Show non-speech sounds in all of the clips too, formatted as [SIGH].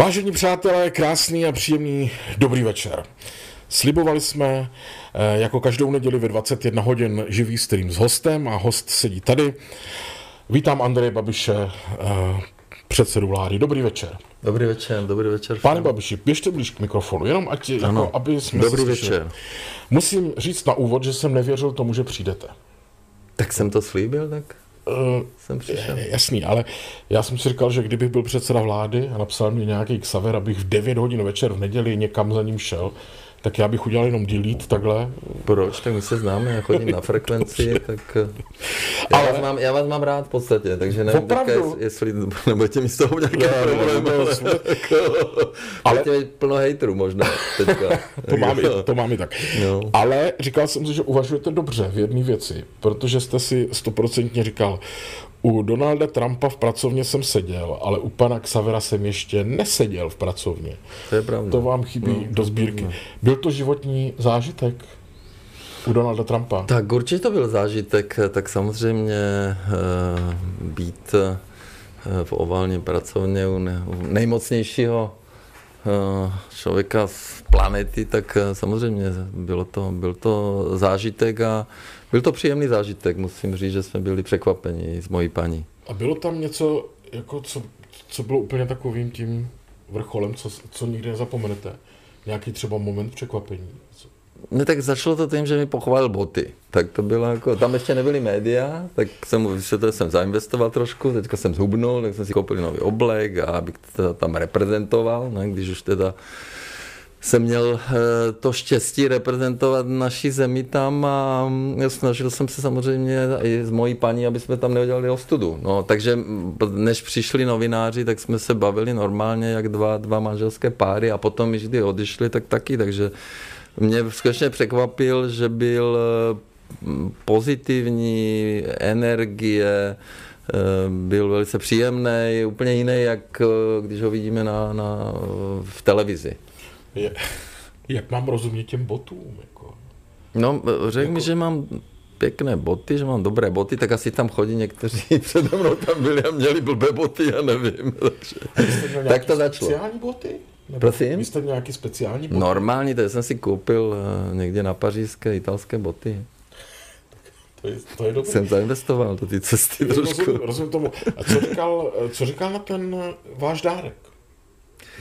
Vážení přátelé, krásný a příjemný dobrý večer. Slibovali jsme eh, jako každou neděli ve 21 hodin živý stream s hostem a host sedí tady. Vítám Andreje Babiše, eh, předsedu vlády. Dobrý večer. Dobrý večer, dobrý večer. Pane Babiši, běžte blíž k mikrofonu, jenom ať, jako, aby jsme Dobrý večer. Musím říct na úvod, že jsem nevěřil tomu, že přijdete. Tak jsem to slíbil, tak Uh, jsem přišel. Jasný, ale já jsem si říkal, že kdybych byl předseda vlády a napsal mi nějaký Xaver, abych v 9 hodin večer v neděli někam za ním šel, tak já bych udělal jenom delete takhle. Proč? Tak my se známe, já chodím na [LAUGHS] frekvenci, tak eh, já, Ale- vás mám, já vás mám rád v podstatě, takže nevím, teďka, Opravdu? jest- jestli nebudete mi z toho nějaké Ne, problém, ne, ale jako, [LAUGHS] Ale- mít plno hejtrů možná teďka. [LAUGHS] To mám, i, to mám i tak. No. Ale říkal jsem si, že uvažujete dobře v jedné věci, protože jste si stoprocentně říkal, u Donalda Trumpa v pracovně jsem seděl, ale u pana Xavera jsem ještě neseděl v pracovně. To je pravda. To vám chybí do sbírky. Byl to životní zážitek u Donalda Trumpa? Tak určitě to byl zážitek, tak samozřejmě eh, být eh, v oválně pracovně u, ne, u nejmocnějšího eh, člověka z planety, tak samozřejmě bylo to, byl to zážitek a byl to příjemný zážitek, musím říct, že jsme byli překvapeni s mojí paní. A bylo tam něco, jako co, co bylo úplně takovým tím vrcholem, co, co nikdy nezapomenete? Nějaký třeba moment překvapení? Co- No tak začalo to tím, že mi pochválil boty. Tak to bylo jako, tam ještě nebyly média, tak jsem mu vysvětlil, jsem zainvestoval trošku, teďka jsem zhubnul, tak jsem si koupil nový oblek a abych to tam reprezentoval, ne, když už teda jsem měl eh, to štěstí reprezentovat naší zemi tam a mm, snažil jsem se samozřejmě i s mojí paní, aby jsme tam neudělali ostudu. No, takže mm, než přišli novináři, tak jsme se bavili normálně jak dva, dva manželské páry a potom, když kdy odešli, tak taky, takže mě skutečně překvapil, že byl eh, pozitivní, energie, eh, byl velice příjemný, úplně jiný, jak když ho vidíme na, na, v televizi. Je, jak mám rozumět těm botům? Jako? No, řekl mi, že mám pěkné boty, že mám dobré boty, tak asi tam chodí někteří [LAUGHS] přede mnou tam byli a měli blbé boty, já nevím. [LAUGHS] Takže. Tak to začalo. Speciální boty? Nebo Prosím? Vy jste nějaký speciální boty? Normální, to jsem si koupil eh, někde na pařížské italské boty. To je, to je. Jsem zainvestoval do ty cesty trošku. Rozumím, rozumím tomu. A co říkal, co říkal na ten eh, váš dárek?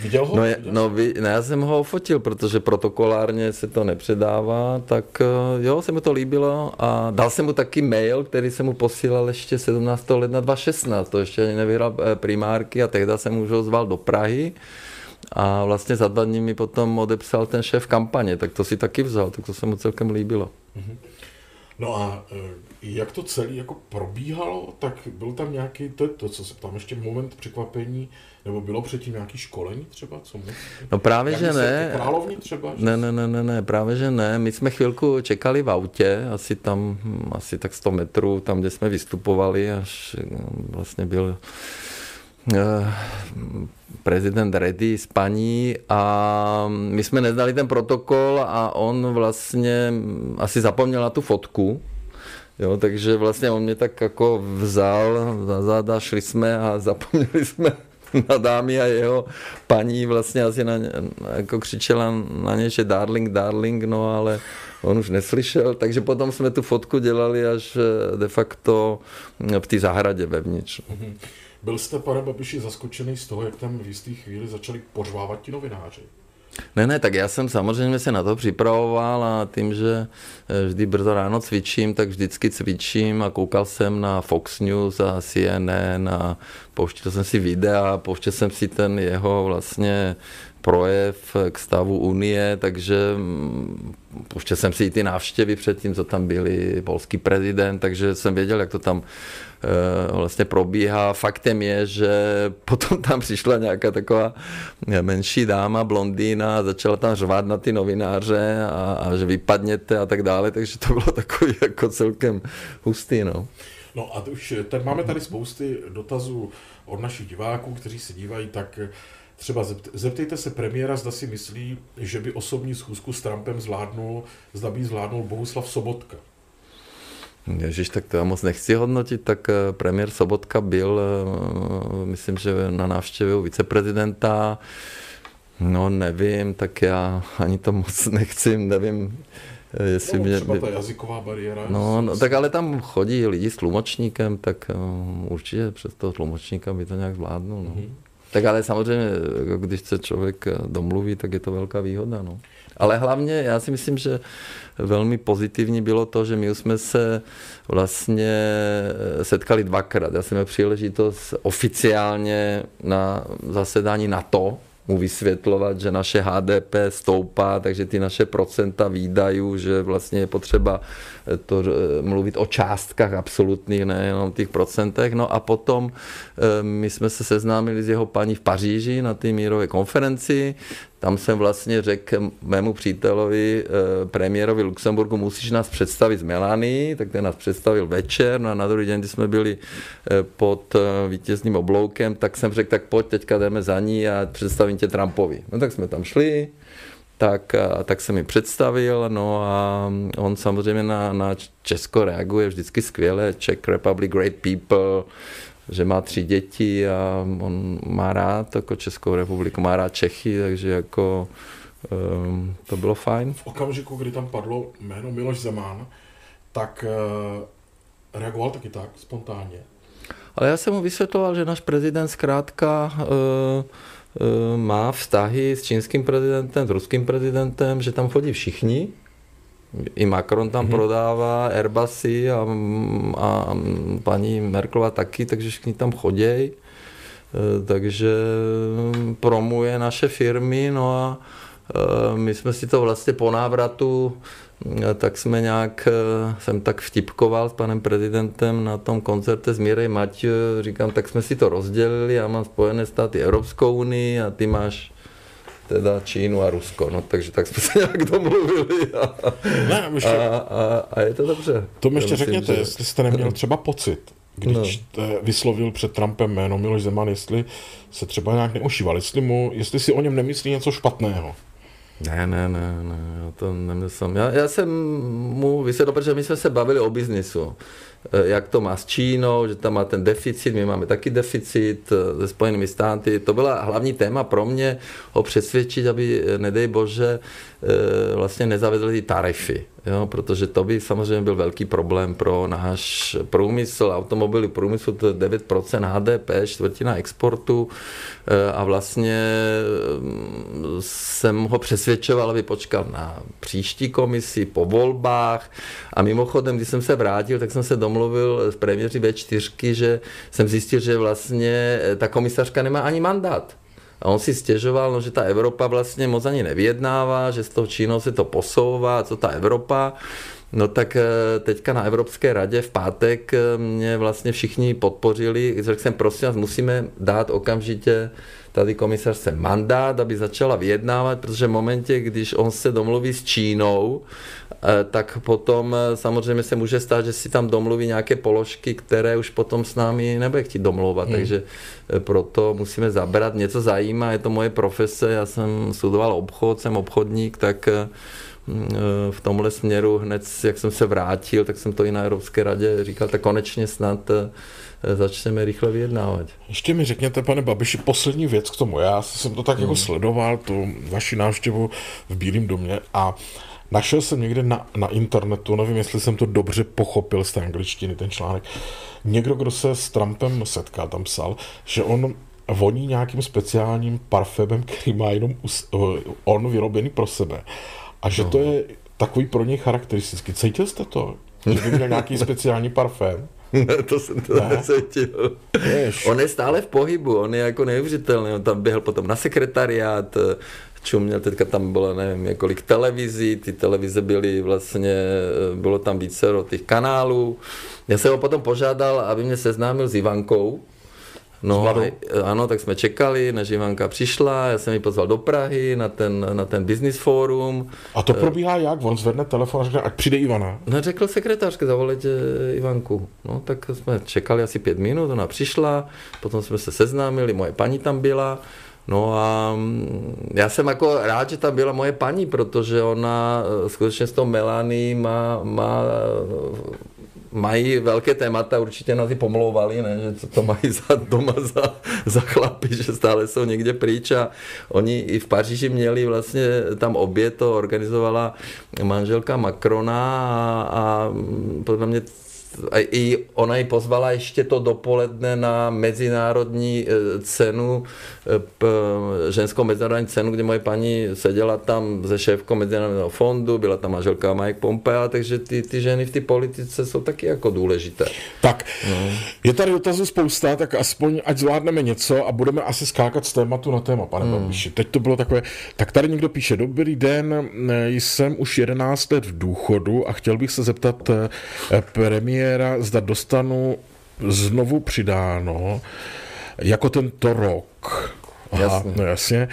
Viděl ho? No, je, Viděl? no, vy, ne, já jsem ho fotil, protože protokolárně se to nepředává, tak eh, jo, se mu to líbilo a dal jsem mu taky mail, který jsem mu posílal ještě 17. ledna 2016, to ještě ani nevyhrál eh, primárky a tehdy jsem už ho zval do Prahy a vlastně za dva dní mi potom odepsal ten šéf kampaně, tak to si taky vzal, tak to se mu celkem líbilo. No a eh, jak to celé jako probíhalo, tak byl tam nějaký, to to, co se tam ještě moment překvapení, nebo bylo předtím nějaký školení třeba? Co? No právě, Jak že ne. Královní třeba? že Ne, ne, ne, ne, ne, právě že ne. My jsme chvilku čekali v autě, asi tam, hm, asi tak 100 metrů, tam, kde jsme vystupovali, až eh, vlastně byl eh, prezident Reddy s paní a my jsme neznali ten protokol a on vlastně hm, asi zapomněl na tu fotku, Jo, takže vlastně on mě tak jako vzal za záda, šli jsme a [LAUGHS] zapomněli jsme [LAUGHS] na dámy a jeho paní vlastně asi na jako křičela na ně, že darling, darling, no ale on už neslyšel, takže potom jsme tu fotku dělali až eh, de facto v té zahradě vevnitř. Byl jste, pane Babiši, zaskočený z toho, jak tam v jistý chvíli začali pořvávat ti novináři? Ne, ne, tak já jsem samozřejmě se na to připravoval a tím, že eh, vždy brzo ráno cvičím, tak vždycky cvičím a koukal jsem na Fox News a CNN a pouštěl jsem si videa, pouštěl jsem si ten jeho vlastně projev k stavu Unie, takže mm, pouštěl jsem si i ty návštěvy předtím, co tam byli, polský prezident, takže jsem věděl, jak to tam eh, vlastně probíhá. Faktem je, že [LAUGHS] potom tam přišla nějaká taková menší dáma, blondýna začala tam řvát na ty novináře a, a že vypadněte a tak dále, takže to bylo [LAUGHS] takový jako celkem hustý, no. No a už teď máme tady spousty dotazů od našich diváků, kteří se dívají, tak třeba zept- zeptejte se premiéra, zda si myslí, že by osobní schůzku s Trumpem zvládnul, zda by zvládnul Bohuslav Sobotka. Ježiš, tak to já moc nechci hodnotit, tak premiér Sobotka byl, myslím, že na návštěvě u viceprezidenta, No nevím, tak já ani to moc [LAUGHS] nechci, nevím, jestli no, mě... Třeba ta jazyková bariéra. No, no, tak ale tam chodí lidi s tlumočníkem, tak určitě přes toho tlumočníka by to nějak zvládnul. No. Mm-hmm. Tak ale samozřejmě, jako když se člověk domluví, tak je to velká výhoda. No. Ale hlavně já si myslím, že velmi pozitivní bylo to, že my jsme se vlastně setkali dvakrát. Já jsem měl příležitost oficiálně na zasedání NATO, mu vysvětlovat, že naše HDP stoupá, takže ty naše procenta výdajů, že vlastně je potřeba eh, to eh, mluvit o částkách absolutních, nejenom těch procentech. No a potom eh, my jsme se seznámili s jeho paní v Paříži na té mírové konferenci, tam jsem vlastně řekl mému přítelovi, premiérovi Luxemburgu, musíš nás představit z Melany, tak ten nás představil večer, no a na druhý den, kdy jsme byli pod vítězným obloukem, tak jsem řekl, tak pojď, teďka jdeme za ní a představím tě Trumpovi. No tak jsme tam šli, tak, tak se mi představil, no a on samozřejmě na, na Česko reaguje vždycky skvěle, Czech Republic, great people, že má tři děti a on má rád jako Českou republiku, má rád Čechy, takže jako um, to bylo fajn. V okamžiku, kdy tam padlo jméno Miloš Zeman, tak uh, reagoval taky tak, spontánně. Ale já jsem mu vysvětloval, že náš prezident zkrátka uh, Eh, má vztahy s čínským prezidentem, s ruským prezidentem, že tam chodí všichni. I Macron tam mm-hmm. prodává Airbusy a, a paní Merklova taky, takže všichni tam chodí. Eh, takže promuje naše firmy, no a eh, my jsme si to vlastně po návratu tak jsme nějak, eh, jsem tak vtipkoval s panem prezidentem na tom koncerte s Mírej Maťo, říkám, tak jsme si to rozdělili, já mám Spojené státy Evropskou unii a ty máš teda Čínu a Rusko, no takže tak jsme se [LAUGHS] nějak domluvili a, ne, ještě, a, a, a je to dobře. To mi ještě řekněte, že... jestli jste neměl třeba pocit, [CLEARS THROAT] když no. vyslovil před Trumpem jméno Miloš Zeman, jestli se třeba nějak neužíval, jestli, mu, jestli si o něm nemyslí něco špatného. Ne, ne, ne, ne, já to nemyslím. Já, já jsem mu vysvětlil, protože my jsme se bavili o biznisu. Eh, jak to má s Čínou, že tam má ten deficit, my máme taky deficit eh, se Spojenými státy. To byla hlavní téma pro mě, ho přesvědčit, aby, eh, nedej bože, vlastně nezavedli ty tarify, jo, protože to by samozřejmě byl velký problém pro náš průmysl, automobily průmysl, to je 9% HDP, čtvrtina exportu a vlastně jsem ho přesvědčoval, aby počkal na příští komisi po volbách a mimochodem, když jsem se vrátil, tak jsem se domluvil s premiéři V4, že jsem zjistil, že vlastně ta komisařka nemá ani mandát. A on si stěžoval, no, že ta Evropa vlastně moc ani nevyjednává, že s tou Čínou se to posouvá, co ta Evropa. No tak eh, teďka na Evropské radě v pátek eh, mě vlastně všichni podpořili, řekl jsem, prosím vás, musíme dát okamžitě tady komisařce mandát, aby začala vyjednávat, protože v momentě, když on se domluví s Čínou, eh, tak potom samozřejmě se může stát, že si tam domluví nějaké položky, které už potom s námi nebude chtít domlouvat, hmm. takže proto musíme zabrat. Něco zajímá, je to moje profese, já jsem studoval obchod, jsem obchodník, tak v tomhle směru hned, jak jsem se vrátil, tak jsem to i na Evropské radě říkal, tak konečně snad eh, začneme rychle vyjednávat. Ještě mi řekněte, pane Babiši, poslední věc k tomu. Já jsem to tak jako hmm. jako sledoval, tu vaši návštěvu v Bílém domě a našel jsem někde na, na internetu, nevím, jestli jsem to dobře pochopil z té angličtiny, ten článek, někdo, kdo se s Trumpem setkal, tam psal, že on voní nějakým speciálním parfémem, který má jenom eh, on vyrobený pro sebe. A že no. to je takový pro něj charakteristický. Cítil jste to? Že by měl nějaký [LAUGHS] speciální parfém? Ne, [LAUGHS] to jsem to ne. necítil. Jež. On je stále v pohybu, on je jako neuvěřitelný. On tam běhl potom na sekretariát, čuměl, teďka tam bylo nevím, několik televizí, ty televize byly vlastně, bylo tam více těch kanálů. Já jsem ho potom požádal, aby mě seznámil s Ivankou, No, ano, tak jsme čekali, než Ivanka přišla, já jsem ji pozval do Prahy na ten, na ten business forum. A to probíhá jak? On zvedne telefon a řekne, ať přijde Ivana. No, řekl sekretářka zavolit eh, Ivanku. No, tak jsme čekali asi pět minut, ona přišla, potom jsme se seznámili, moje paní tam byla. No a mm, já jsem jako rád, že tam byla moje paní, protože ona eh, skutečně s tou Melanie má, má mají velké témata, určitě nás i pomlouvali, ne, že co to mají za doma za, za chlapy, že stále jsou někde pryč a oni i v Paříži měli vlastně tam obě, to organizovala manželka Macrona a, a podle mě i ona ji pozvala ještě to dopoledne na mezinárodní e, cenu, e, ženskou mezinárodní cenu, kde moje paní seděla tam ze šéfkou mezinárodního fondu, byla tam manželka Mike Pompea, takže ty, ty ženy v té politice jsou taky jako důležité. Tak, no. je tady dotazů spousta, tak aspoň ať zvládneme něco a budeme asi skákat z tématu na téma, pane hmm. Babiši. Teď to bylo takové, tak tady někdo píše, dobrý den, jsem už 11 let v důchodu a chtěl bych se zeptat premiéra premiéra, zda dostanu znovu přidáno jako tento rok. Aha, jasně. No jasně.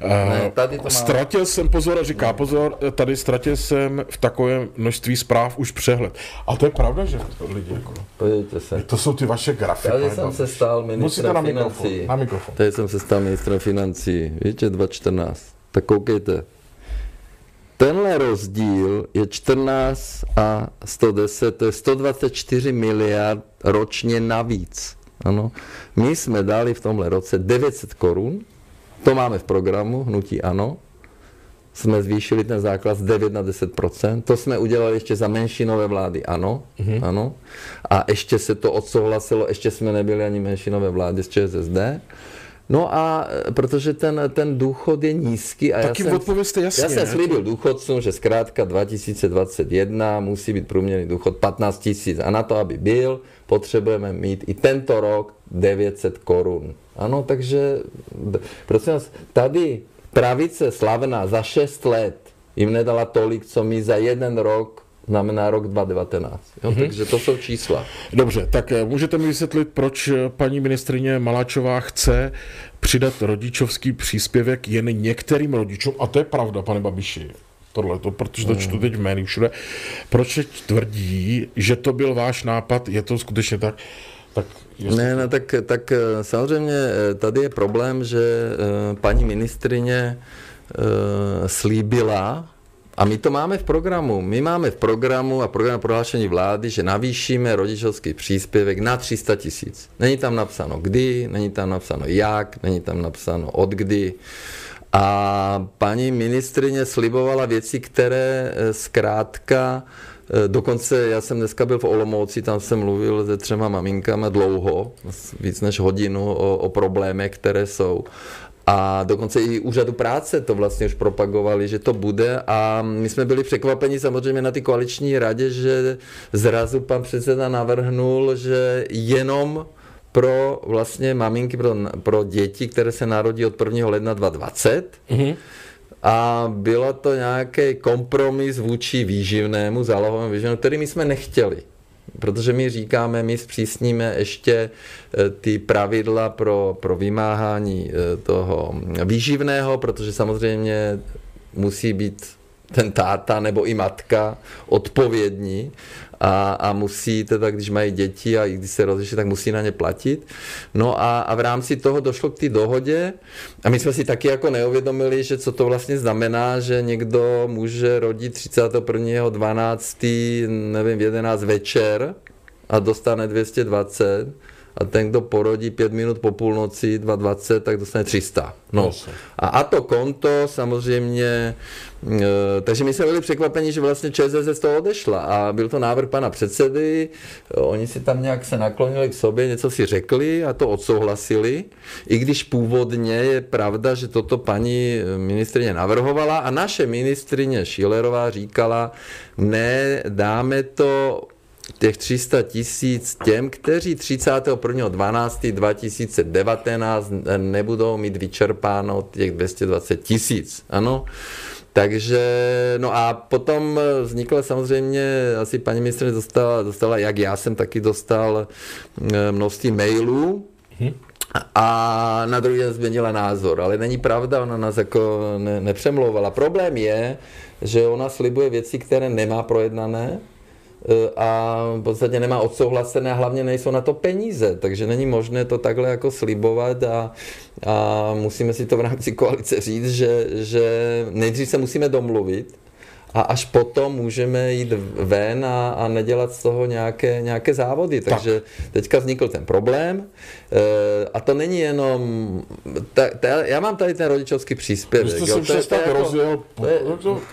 Ne, tady to má... Ztratil jsem, pozor, říká no. pozor, tady ztratil jsem v takovém množství zpráv už přehled. A to je pravda, že to lidi jako... Podívejte se. To jsou ty vaše grafy. Tady jsem se stal ministrem na financí. Mikrofon, na mikrofon. Tady jsem se stal ministrem financí. Víte, 2014. Tak koukejte. Tenhle rozdíl je 14 a 110, to je 124 miliard ročně navíc. Ano. My jsme dali v tomhle roce 900 korun, to máme v programu, hnutí ano, jsme zvýšili ten základ z 9 na 10% To jsme udělali ještě za menšinové vlády, ano, mm-hmm. ano. A ještě se to odsouhlasilo, ještě jsme nebyli ani menšinové vlády z ČSSD. No a protože ten, ten důchod je nízký. A Taky já jsem, odpovězte jasně. Já jsem slíbil důchodcům, že zkrátka 2021 musí být průměrný důchod 15 tisíc. A na to, aby byl, potřebujeme mít i tento rok 900 korun. Ano, takže prosím vás, tady pravice slavná za 6 let jim nedala tolik, co mi za jeden rok znamená rok 2019. Jo? Mm-hmm. Takže to jsou čísla. Dobře, tak eh, můžete mi vysvětlit, proč eh, paní ministrině Maláčová chce přidat rodičovský příspěvek jen některým rodičům, a to je pravda, pane Babiši, tohle, to, protože to čtu teď v médiích všude, proč tvrdí, že to byl váš nápad, je to skutečně tak, tak Ne, ne, tak, tak eh, samozřejmě tady je problém, že paní ministrině slíbila, a my to máme v programu. My máme v programu a program prohlášení vlády, že navýšíme rodičovský příspěvek na 300 tisíc. Není tam napsáno kdy, není tam napsáno jak, není tam napsáno od kdy. A paní ministrině slibovala věci, které eh, zkrátka eh, Dokonce já jsem dneska byl v Olomouci, tam jsem mluvil se třema maminkama dlouho, víc než hodinu o, o problémech, které jsou. A dokonce i úřadu práce to vlastně už propagovali, že to bude a my jsme byli překvapeni samozřejmě na ty koaliční radě, že zrazu pan předseda navrhnul, že jenom pro vlastně maminky, pro, pro děti, které se narodí od 1. ledna 2020. Mm-hmm. A bylo to nějaký kompromis vůči výživnému, zálohovému výživnému, který my jsme nechtěli. Protože my říkáme, my zpřísníme ještě eh, ty pravidla pro, pro vymáhání eh, toho výživného, protože samozřejmě musí být ten táta nebo i matka odpovědní a, a musí teda, když mají děti a i když se rozliší, tak musí na ně platit. No a, a v rámci toho došlo k té dohodě a my jsme si taky jako neuvědomili, že co to vlastně znamená, že někdo může rodit 31.12. nevím, v 11 večer a dostane 220 a ten, kdo porodí pět minut po půlnoci, 2,20, tak dostane 300. No. A, a to konto samozřejmě, e, takže my jsme byli překvapeni, že vlastně ČSS z toho odešla a byl to návrh pana předsedy, oni si tam nějak se naklonili k sobě, něco si řekli a to odsouhlasili, i když původně je pravda, že toto paní ministrině navrhovala a naše ministrině Šilerová říkala, ne, dáme to těch 300 tisíc těm, kteří 31.12.2019 nebudou mít vyčerpáno těch 220 tisíc. Ano? Takže, no a potom vznikla samozřejmě, asi paní ministrině dostala, dostala, jak já jsem taky dostal eh, množství mailů, hmm. A na druhý den změnila názor, ale není pravda, ona nás jako ne, nepřemlouvala. Problém je, že ona slibuje věci, které nemá projednané, a v podstatě nemá odsouhlasené a hlavně nejsou na to peníze, takže není možné to takhle jako slibovat a, a musíme si to v rámci koalice říct, že, že nejdřív se musíme domluvit a až potom můžeme jít ven a, a nedělat z toho nějaké, nějaké závody. Takže tak. teďka vznikl ten problém e, a to není jenom, ta, ta, já mám tady ten rodičovský příspěvek. Jste jo, to, je, to, jako, to je,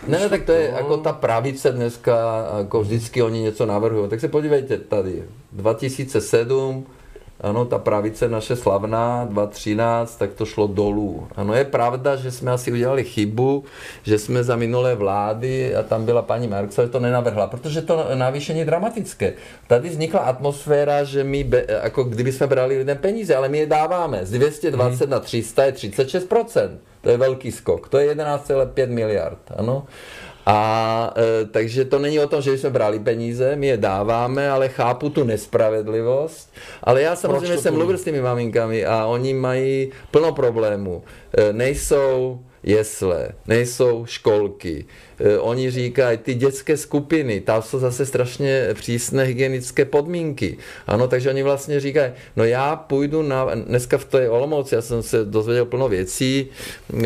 ne, ne, tak to je jako ta pravice dneska, jako vždycky oni něco navrhují. Tak se podívejte tady, 2007 ano, ta pravice naše slavná, 2013, tak to šlo dolů. Ano, je pravda, že jsme asi udělali chybu, že jsme za minulé vlády, a tam byla paní Marksová, to nenavrhla, protože to navýšení je dramatické. Tady vznikla atmosféra, že my, be, jako kdyby jsme brali lidem peníze, ale my je dáváme. Z 220 hmm. na 300 je 36%. To je velký skok. To je 11,5 miliard. Ano. A e, takže to není o tom, že jsme brali peníze, my je dáváme, ale chápu tu nespravedlivost. Ale já samozřejmě jsem mluvil s těmi maminkami a oni mají plno problémů. E, nejsou jesle, nejsou školky. E, oni říkají, ty dětské skupiny, tam jsou zase strašně přísné hygienické podmínky. Ano, takže oni vlastně říkají, no já půjdu na, dneska v té Olomouci, já jsem se dozvěděl plno věcí, e,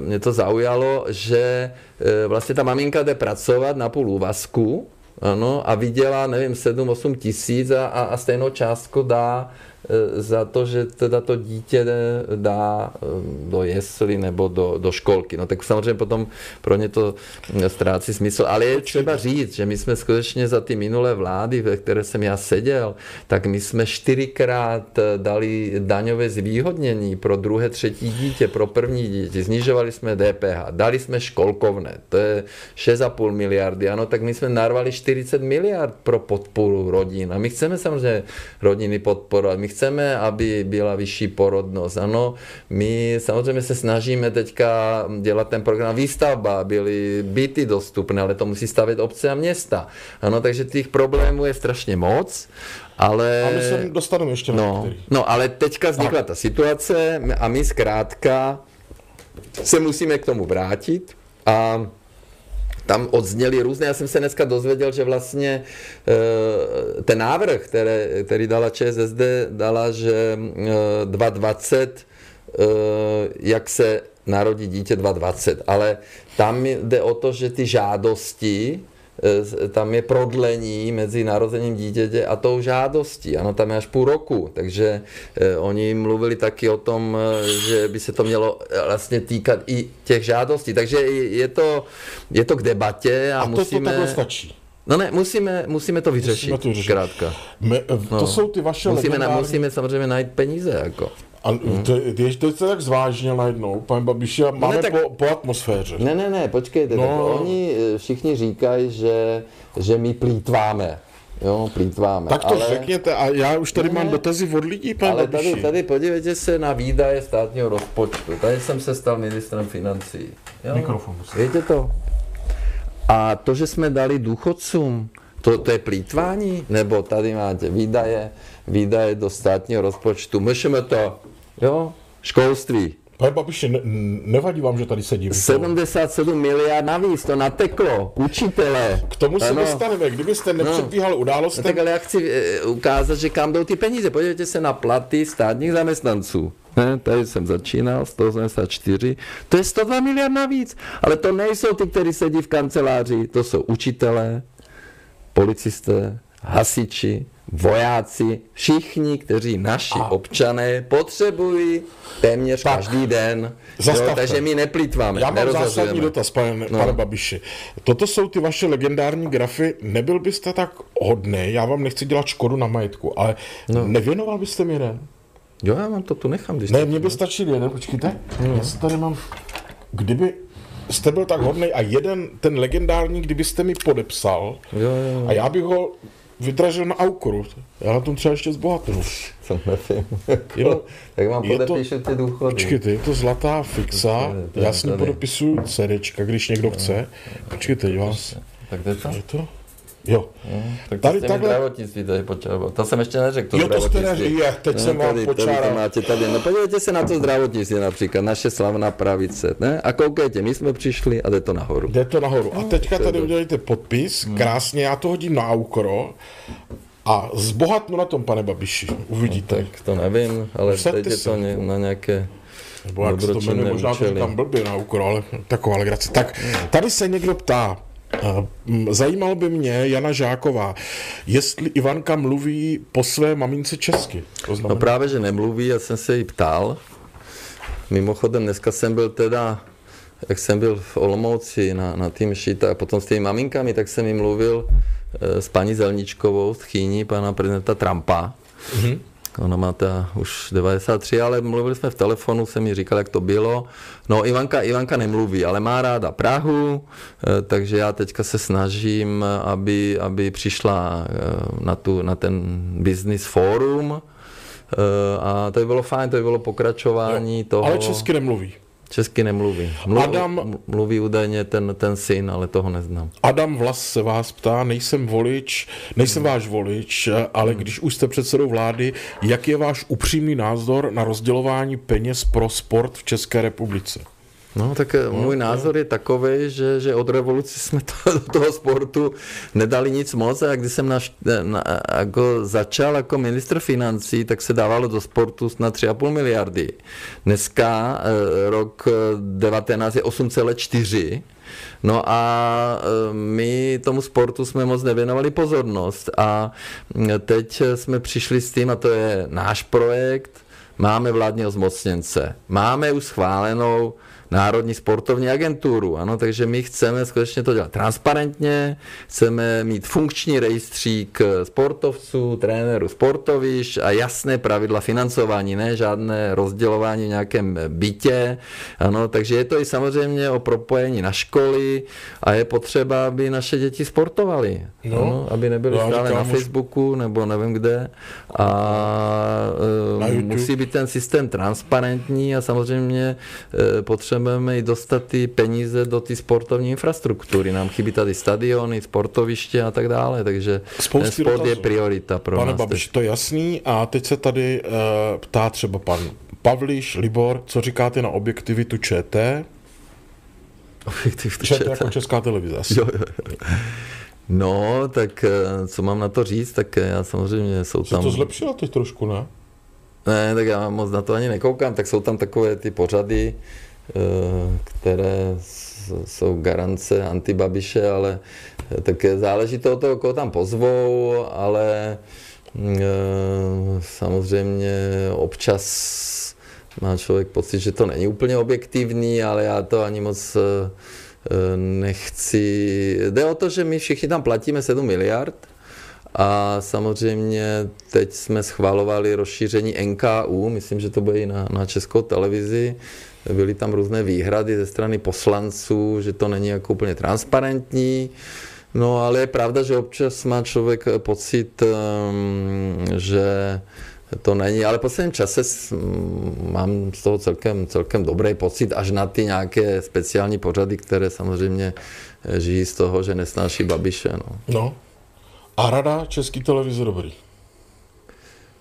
mě to zaujalo, že e, vlastně ta maminka jde pracovat na půl úvazku, ano, a vydělá, nevím, 7-8 tisíc a, a stejnou částku dá za to, že teda to dítě dá eh, do jesly nebo do, do školky. No tak samozřejmě potom pro ně to ztrácí smysl. Ale je třeba říct, že my jsme skutečně za ty minulé vlády, ve které jsem já seděl, tak my jsme čtyřikrát eh, dali daňové zvýhodnění pro druhé, třetí dítě, pro první dítě. Znižovali jsme DPH, dali jsme školkovné, to je 6,5 miliardy. Ano, tak my jsme narvali 40 miliard pro podporu rodin. A my chceme samozřejmě rodiny podporovat. My chceme, aby byla vyšší porodnost. Ano, my samozřejmě se snažíme teďka dělat ten program výstavba, byly byty dostupné, ale to musí stavět obce a města. Ano, takže těch problémů je strašně moc. Ale... A my se dostaneme ještě no, no, ale teďka vznikla ta situace a my zkrátka se musíme k tomu vrátit a tam odzněly různé. Já jsem se dneska dozvěděl, že vlastně e, ten návrh, které, který dala ČSSD, dala, že e, 220, e, jak se narodí dítě 220, ale tam jde o to, že ty žádosti Eh, tam je prodlení mezi narozením dítěte a tou žádostí. Ano, tam je až půl roku, takže eh, oni mluvili taky o tom, eh, že by se to mělo vlastně týkat i těch žádostí. Takže je to, je to k debatě a, a to, musíme... to stačí. No ne, musíme, musíme to vyřešit, musíme to vyřešit. zkrátka. My, to no. jsou ty vaše musíme, legendární... musíme samozřejmě najít peníze, jako. A to, ty, to jste tak zvážnil najednou, pane Babiši, a máme no ne, tak, po, po atmosféře. Ne, ne, ne, počkejte, no. tak oni eh, všichni říkají, že, že my plítváme. Jo, plítváme. Tak to ale... řekněte, a já už tady ne, mám dotazy od lidí, pane Ale tady, tady podívejte se na výdaje státního rozpočtu. Tady jsem se stal ministrem financí. Jo? Mikrofon. Víte to? A to, že jsme dali důchodcům, to, to je plítvání? Nebo tady máte výdaje, výdaje do státního rozpočtu. Myšeme to, jo, školství. Pane Babiši, ne, nevadí vám, že tady sedím? 77 miliard navíc, to nateklo, učitele. K tomu se dostaneme, kdybyste no. nepředbíhal no. událostem. No, tak ale já chci eh, ukázat, že kam jdou ty peníze. Podívejte se na platy státních zaměstnanců. Ne, tady jsem začínal, 184, to je 102 miliard navíc. Ale to nejsou ty, kteří sedí v kanceláři, to jsou učitelé, policisté, hasiči, vojáci, všichni, kteří naši a... občané potřebují téměř tak, každý den. Jo, takže my neplýtváme. Já mám zásadní dotaz, pane, no. pane Babiši. Toto jsou ty vaše legendární grafy. Nebyl byste tak hodný, já vám nechci dělat škodu na majetku, ale no. nevěnoval byste mi jeden? Jo, já vám to tu nechám. Když ne, mně by stačil jeden, počkejte. No. Já se tady mám... Kdyby jste byl tak hodný a jeden, ten legendární, kdybyste mi podepsal jo, jo, jo. a já bych ho vydražil na Aukru. Já na tom třeba ještě zbohatnu. Co nevím. [LAUGHS] Jo, tak vám podepíšu ty důchody. Počkejte, je to zlatá fixa, já s ní podepisuju CDčka, když někdo chce. Počkejte, vás. Tak to je to? Je to? Jo. No, tak tady, takhle... zdravotnictví tady počával. To jsem ještě neřekl. To jo, to jste neřekl, je, teď no, jsem vám počáral. Tady to máte tady. No podívejte se na to zdravotnictví například, naše slavná pravice. Ne? A koukejte, my jsme přišli a jde to nahoru. Jde to nahoru. A teďka tady udělejte podpis, hmm. krásně, já to hodím na Aukro a zbohatnu na tom, pane Babiši. Uvidíte. No, tak to nevím, ale teď je to ně, na nějaké nebo jak se to jmenuje, možná to říkám blbě na úkor, ale taková legrace. Tak, tady se někdo ptá, Zajímal by mě Jana Žáková, jestli Ivanka mluví po své mamince česky. To znamená... No právě, že nemluví, já jsem se jí ptal. Mimochodem, dneska jsem byl teda, jak jsem byl v Olomouci na, na tým šita a potom s těmi maminkami, tak jsem jim mluvil eh, s paní Zelničkovou, z Chýní, pana prezidenta Trumpa. Mm-hmm. Ona má ta už 93, ale mluvili jsme v telefonu, jsem mi říkal, jak to bylo. No Ivanka, Ivanka nemluví, ale má ráda Prahu, eh, takže já teďka se snažím, aby, aby přišla eh, na, tu, na ten business forum, eh, a to by bylo fajn, to by bylo pokračování jo, toho. Ale česky nemluví. Česky nemluví. Mluví, Adam, mluví údajně ten, ten syn, ale toho neznám. Adam Vlas se vás ptá, nejsem volič, nejsem hmm. váš volič, ale hmm. když už jste předsedou vlády, jak je váš upřímný názor na rozdělování peněz pro sport v České republice? No, tak no, můj no. názor je takový, že, že od revoluce jsme to, [LAUGHS] do toho sportu nedali nic moc a když jsem naš, na, jako začal jako ministr financí, tak se dávalo do sportu na 3,5 miliardy. Dneska eh, rok 19 je 8,4 No a eh, my tomu sportu jsme moc nevěnovali pozornost a teď jsme přišli s tím, a to je náš projekt, máme vládního zmocněnce, máme už schválenou Národní sportovní agenturu. Ano, takže my chceme skutečně to dělat transparentně, chceme mít funkční rejstřík sportovců, trenérů sportovišť a jasné pravidla financování, ne žádné rozdělování v nějakém bytě. Ano, takže je to i samozřejmě o propojení na školy a je potřeba, aby naše děti sportovaly. No, ano, aby nebyly stále na Facebooku nebo nevím kde. A e, musí být ten systém transparentní a samozřejmě e, potřeba potřebujeme i dostat ty peníze do ty sportovní infrastruktury. Nám chybí tady stadiony, sportoviště a tak dále, takže Spousty ten sport dotazů. je priorita pro Pane nás. Babiš, to je jasný a teď se tady uh, ptá třeba pan Pavliš, Libor, co říkáte na objektivitu ČT? Objektivitu ČT, ČT jako Česká televize. Jo, jo, jo. No, tak eh, co mám na to říct, tak eh, já samozřejmě jsou tam... Se to zlepšilo teď trošku, ne? Ne, tak já moc na to ani nekoukám, tak jsou tam takové ty pořady, které jsou garance antibabiše, ale eh, tak záleží to od toho, koho tam pozvou, ale eh, samozřejmě občas má člověk pocit, že to není úplně objektivní, ale já to ani moc nechci. Jde o to, že my všichni tam platíme 7 miliard a samozřejmě teď jsme schvalovali rozšíření NKU, myslím, že to bude i na, na českou televizi, byly tam různé výhrady ze strany poslanců, že to není jako úplně transparentní. No ale je pravda, že občas má člověk pocit, ehm, že to není, ale v posledním čase mám z toho celkem, celkem dobrý pocit, až na ty nějaké speciální pořady, které samozřejmě žijí z toho, že nesnáší Babiše. No. no. A rada Český televize dobrý.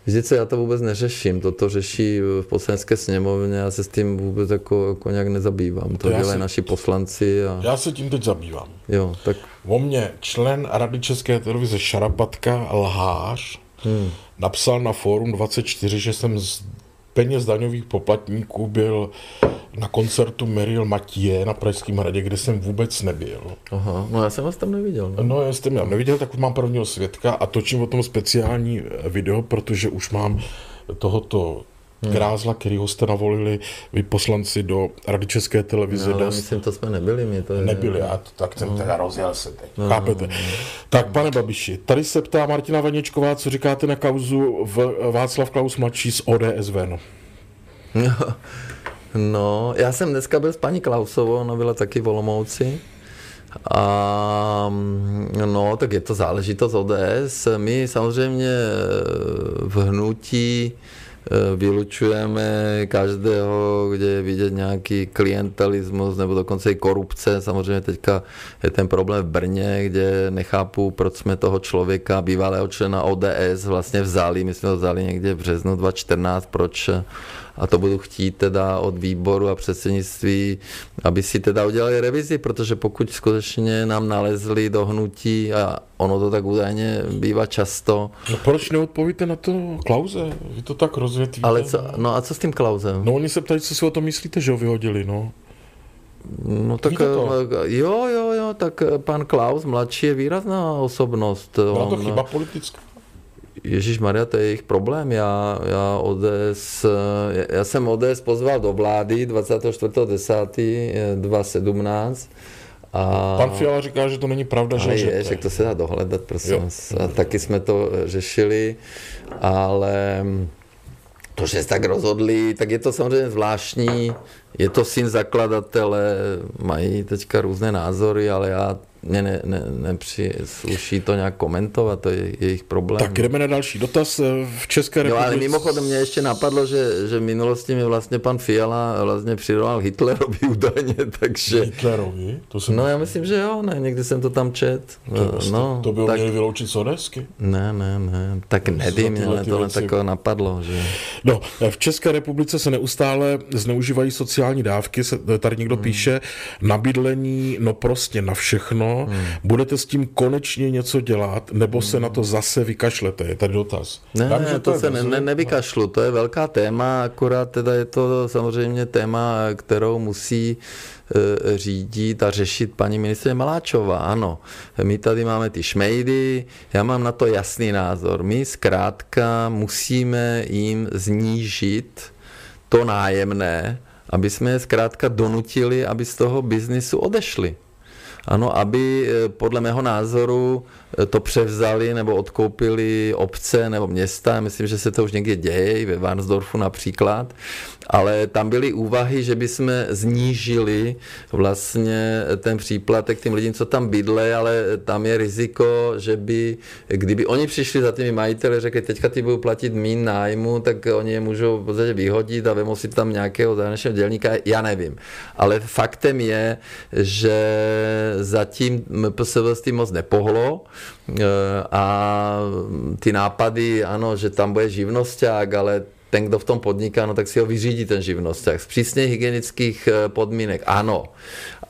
Víte já to vůbec neřeším, toto řeší v poslanecké sněmovně, já se s tím vůbec jako, jako nějak nezabývám, to, to dělají se, naši poslanci. A... Já se tím teď zabývám. Jo, tak... O mě člen Rady České televize Šarapatka Lhář hmm. napsal na Fórum 24, že jsem z peněz daňových poplatníků byl na koncertu Meryl Matěje na Pražském hradě, kde jsem vůbec nebyl. Aha, no já jsem vás tam neviděl. Ne? No, já jsem tam neviděl, tak už mám prvního svědka a točím o tom speciální video, protože už mám tohoto Hmm. Grázla, kterýho jste navolili vy poslanci do Rady České televize. No, ale myslím, to jsme nebyli. Mě to je... Nebyli, já to, tak jsem no. teda rozjel se teď. No, Chápete? No, no. Tak, pane Babiši, tady se ptá Martina Vaněčková, co říkáte na kauzu v Václav Klaus mladší z ODS Veno. No, [LAUGHS] no, já jsem dneska byl s paní Klausovou, ona byla taky v Olomouci. A no, tak je to záležitost ODS. My samozřejmě v hnutí vylučujeme každého, kde je vidět nějaký klientelismus nebo dokonce i korupce. Samozřejmě teďka je ten problém v Brně, kde nechápu, proč jsme toho člověka, bývalého člena ODS vlastně vzali. My jsme ho vzali někde v březnu 2014, proč a to budu chtít teda od výboru a předsednictví, aby si teda udělali revizi, protože pokud skutečně nám nalezli do hnutí a ono to tak údajně bývá často. No proč neodpovíte na to Klauze? Vy to tak rozvětvíte. Ale co, no a co s tím Klauzem? No oni se ptají, co si o tom myslíte, že ho vyhodili, no. No tak jo, jo, jo, tak pan Klaus mladší je výrazná osobnost. Byla to chyba politická? Ježíš Maria, to je jejich problém. Já, já ODS, já jsem ODS pozval do vlády 24.10.2017 a... Pan Fiala říká, že to není pravda, že je, že to se dá dohledat, prosím. A taky jsme to řešili, ale to, že se tak rozhodli, tak je to samozřejmě zvláštní. Je to syn zakladatele, mají teďka různé názory, ale já mě ne, ne, nepřisluší to nějak komentovat, to je jejich problém. Tak jdeme na další dotaz. V České republice... No ale mimochodem mě ještě napadlo, že, že v minulosti mi vlastně pan Fiala vlastně přirovnal Hitlerovi údajně, takže... Hitlerovi? To jsem... No já myslím, že jo, ne, někdy jsem to tam čet. To, no, to bylo tak... měli vyloučit z Odesky? Ne, ne, ne, tak nevím, mě tohle věci... takové napadlo, že... No, v České republice se neustále zneužívají sociální dávky, se, tady někdo hmm. píše, na bydlení, no prostě na všechno, hmm. budete s tím konečně něco dělat, nebo se na to zase vykašlete? Je tady dotaz. Ne, Dám, to, to se ne, ne, nevykašlu, to je velká téma, akorát teda je to samozřejmě téma, kterou musí e, řídit a řešit paní ministrině Maláčová. Ano, my tady máme ty šmejdy, já mám na to jasný názor. My zkrátka musíme jim znížit to nájemné, aby jsme je zkrátka donutili, aby z toho biznisu odešli. Ano, aby eh, podle mého názoru to převzali nebo odkoupili obce nebo města. Myslím, že se to už někde děje, ve Varnsdorfu například. Ale tam byly úvahy, že bychom znížili vlastně ten příplatek těm lidem, co tam bydle, ale tam je riziko, že by, kdyby oni přišli za těmi majiteli, řekli, teďka ty budou platit mín nájmu, tak oni je můžou v podstatě vyhodit a vemou si tam nějakého zahraničního dělníka, já nevím. Ale faktem je, že zatím MPSV s tím moc nepohlo a ty nápady, ano, že tam bude živnosták, ale ten, kdo v tom podniká, no tak si ho vyřídí ten živnosták. Z přísně hygienických e, podmínek, ano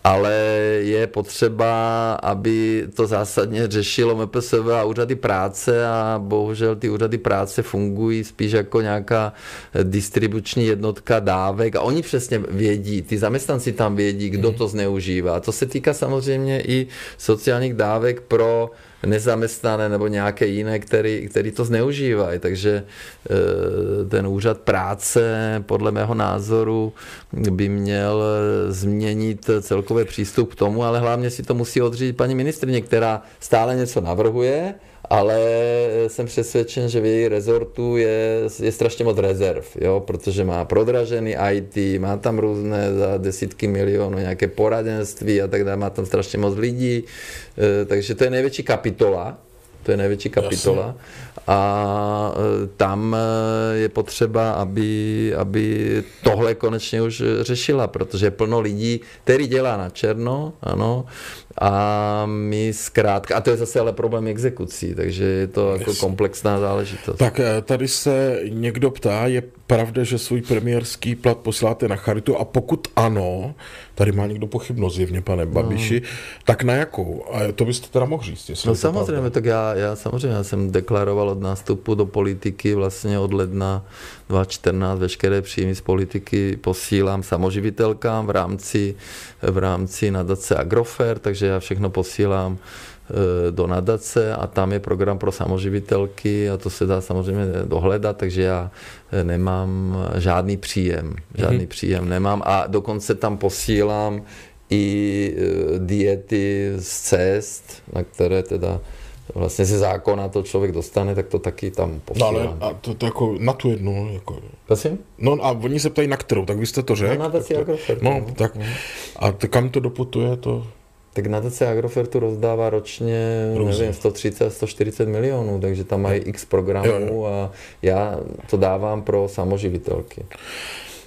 ale je potřeba, aby to zásadně řešilo MPSV a úřady práce a bohužel ty úřady práce fungují spíš jako nějaká distribuční jednotka dávek a oni přesně vědí, ty zaměstnanci tam vědí, kdo mhm. to zneužívá. To se týká samozřejmě i sociálních dávek pro nezaměstnané nebo nějaké jiné, který, který to zneužívají. Takže eh, ten úřad práce podle mého názoru by měl změnit celkový přístup k tomu, ale hlavně si to musí odřídit paní ministrině, která stále něco navrhuje, ale jsem přesvědčen, že v její rezortu je, je strašně moc rezerv, jo, protože má prodražený IT, má tam různé za desítky milionů nějaké poradenství a tak dále, má tam strašně moc lidí, e, takže to je největší kapitola, to je největší kapitola. Jasně. A e, tam e, je potřeba, aby, aby tohle konečně už řešila, protože je plno lidí, který dělá na černo, ano, a my zkrátka, a to je zase ale problém exekucí, takže je to jako komplexná záležitost. Tak eh, tady se někdo ptá, je pravda, že svůj premiérský plat posláte na charitu a pokud ano, tady má někdo pochybnost zjevně, pane no. Babiši, no. tak na jakou? A to byste teda mohl říct. No samozřejmě, tak já, já samozřejmě já jsem deklaroval od nástupu do politiky vlastně od ledna 2014 veškeré příjmy z politiky posílám samoživitelkám v rámci, v rámci nadace Agrofer, takže já všechno posílám e, do nadace a tam je program pro samoživitelky a to se dá samozřejmě dohledat, takže já e, nemám žádný příjem, žádný mm-hmm. příjem nemám a dokonce tam posílám i e, diety z cest, na které teda vlastně ze zákona to člověk dostane, tak to taky tam posílám. No ale a to, to jako na tu jednu, jako... Prosím? No a oni se ptají na kterou, tak vy jste to řekl. No, na to, Agrofert. No, no, tak. A to, kam to doputuje, to... Tak nadace Agrofertu rozdává ročně, Různě. nevím, 130, 140 milionů, takže tam mají x programů jo, jo. a já to dávám pro samoživitelky.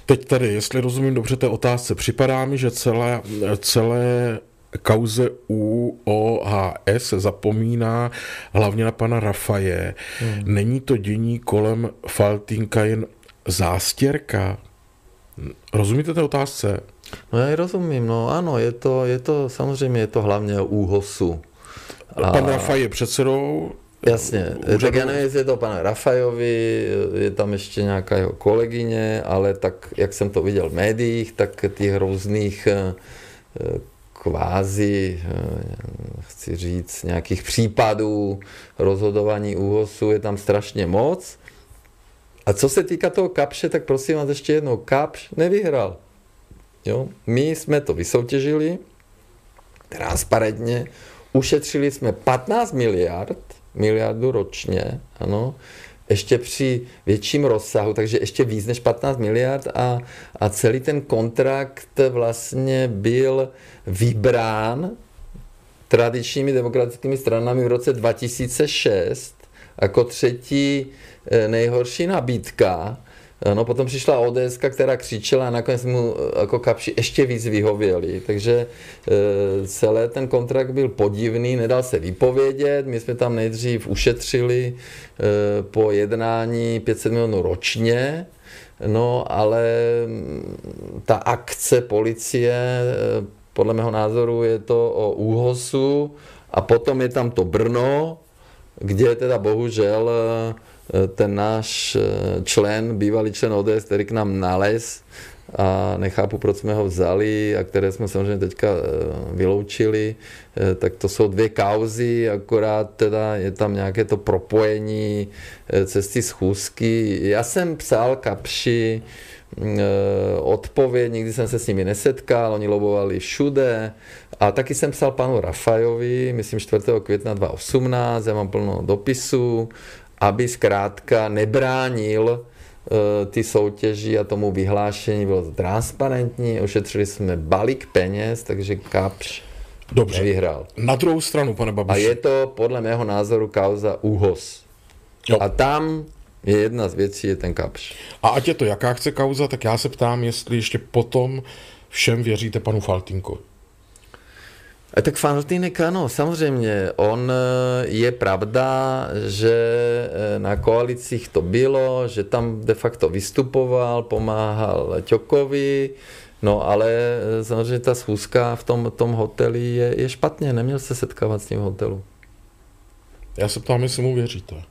Teď tady, jestli rozumím dobře té otázce, připadá mi, že celé, celé kauze UOHS zapomíná hlavně na pana Rafaje. Hmm. Není to dění kolem Faltinka jen zástěrka? Rozumíte té otázce? No já ji rozumím, no ano, je to, je to samozřejmě je to hlavně o úhosu. A... Pan Rafaj je předsedou Jasně, úřadu... tak já nevím, jestli je to pan Rafajovi, je tam ještě nějaká jeho kolegyně, ale tak, jak jsem to viděl v médiích, tak těch různých kvázi, chci říct, nějakých případů rozhodování ÚHOSu je tam strašně moc. A co se týká toho Kapše, tak prosím vás ještě jednou, Kapš nevyhrál. Jo? My jsme to vysoutěžili transparentně, ušetřili jsme 15 miliard, miliardu ročně, ano, ještě při větším rozsahu, takže ještě víc než 15 miliard a, a celý ten kontrakt vlastně byl vybrán tradičními demokratickými stranami v roce 2006 jako třetí eh, nejhorší nabídka. No potom přišla ODS, která křičela a nakonec mu eh, jako kapši ještě víc vyhověli. Takže e, celý ten kontrakt byl podivný, nedal se vypovědět. My jsme tam nejdřív ušetřili e, po jednání 500 milionů ročně. No, ale mm, ta akce policie, podle mého názoru je to o úhosu a potom je tam to Brno, kde teda bohužel eh, ten náš eh, člen, bývalý člen ODS, který k nám nalez a nechápu, proč jsme ho vzali a které jsme samozřejmě teďka eh, vyloučili, tak to jsou dvě kauzy, akorát teda je tam nějaké to propojení cesty schůzky. Já jsem psal Kapši, odpověď, nikdy jsem se s nimi nesetkal, oni lobovali všude, a taky jsem psal panu Rafajovi, myslím 4. května 2018, já mám plno dopisů, aby zkrátka nebránil eh, ty soutěži a tomu vyhlášení bylo transparentní, ošetřili jsme balík peněz, takže Kapš Dobře. nevyhrál. Na druhou stranu, pane Babiši. A je to podle mého názoru kauza úhos. Jo. A tam je jedna z věcí, je ten Kapš. A ať je to jaká chce kauza, tak já se ptám, jestli ještě potom všem věříte panu Faltínkovi. A tak Faltýnek ano, samozřejmě. On eh, je pravda, že eh, na koalicích to bylo, že tam de facto vystupoval, pomáhal Ťokovi, no ale eh, samozřejmě ta schůzka v tom, tom hoteli je, je špatně, neměl se setkávat s tím hotelu. Já se ptám, jestli mu věříte.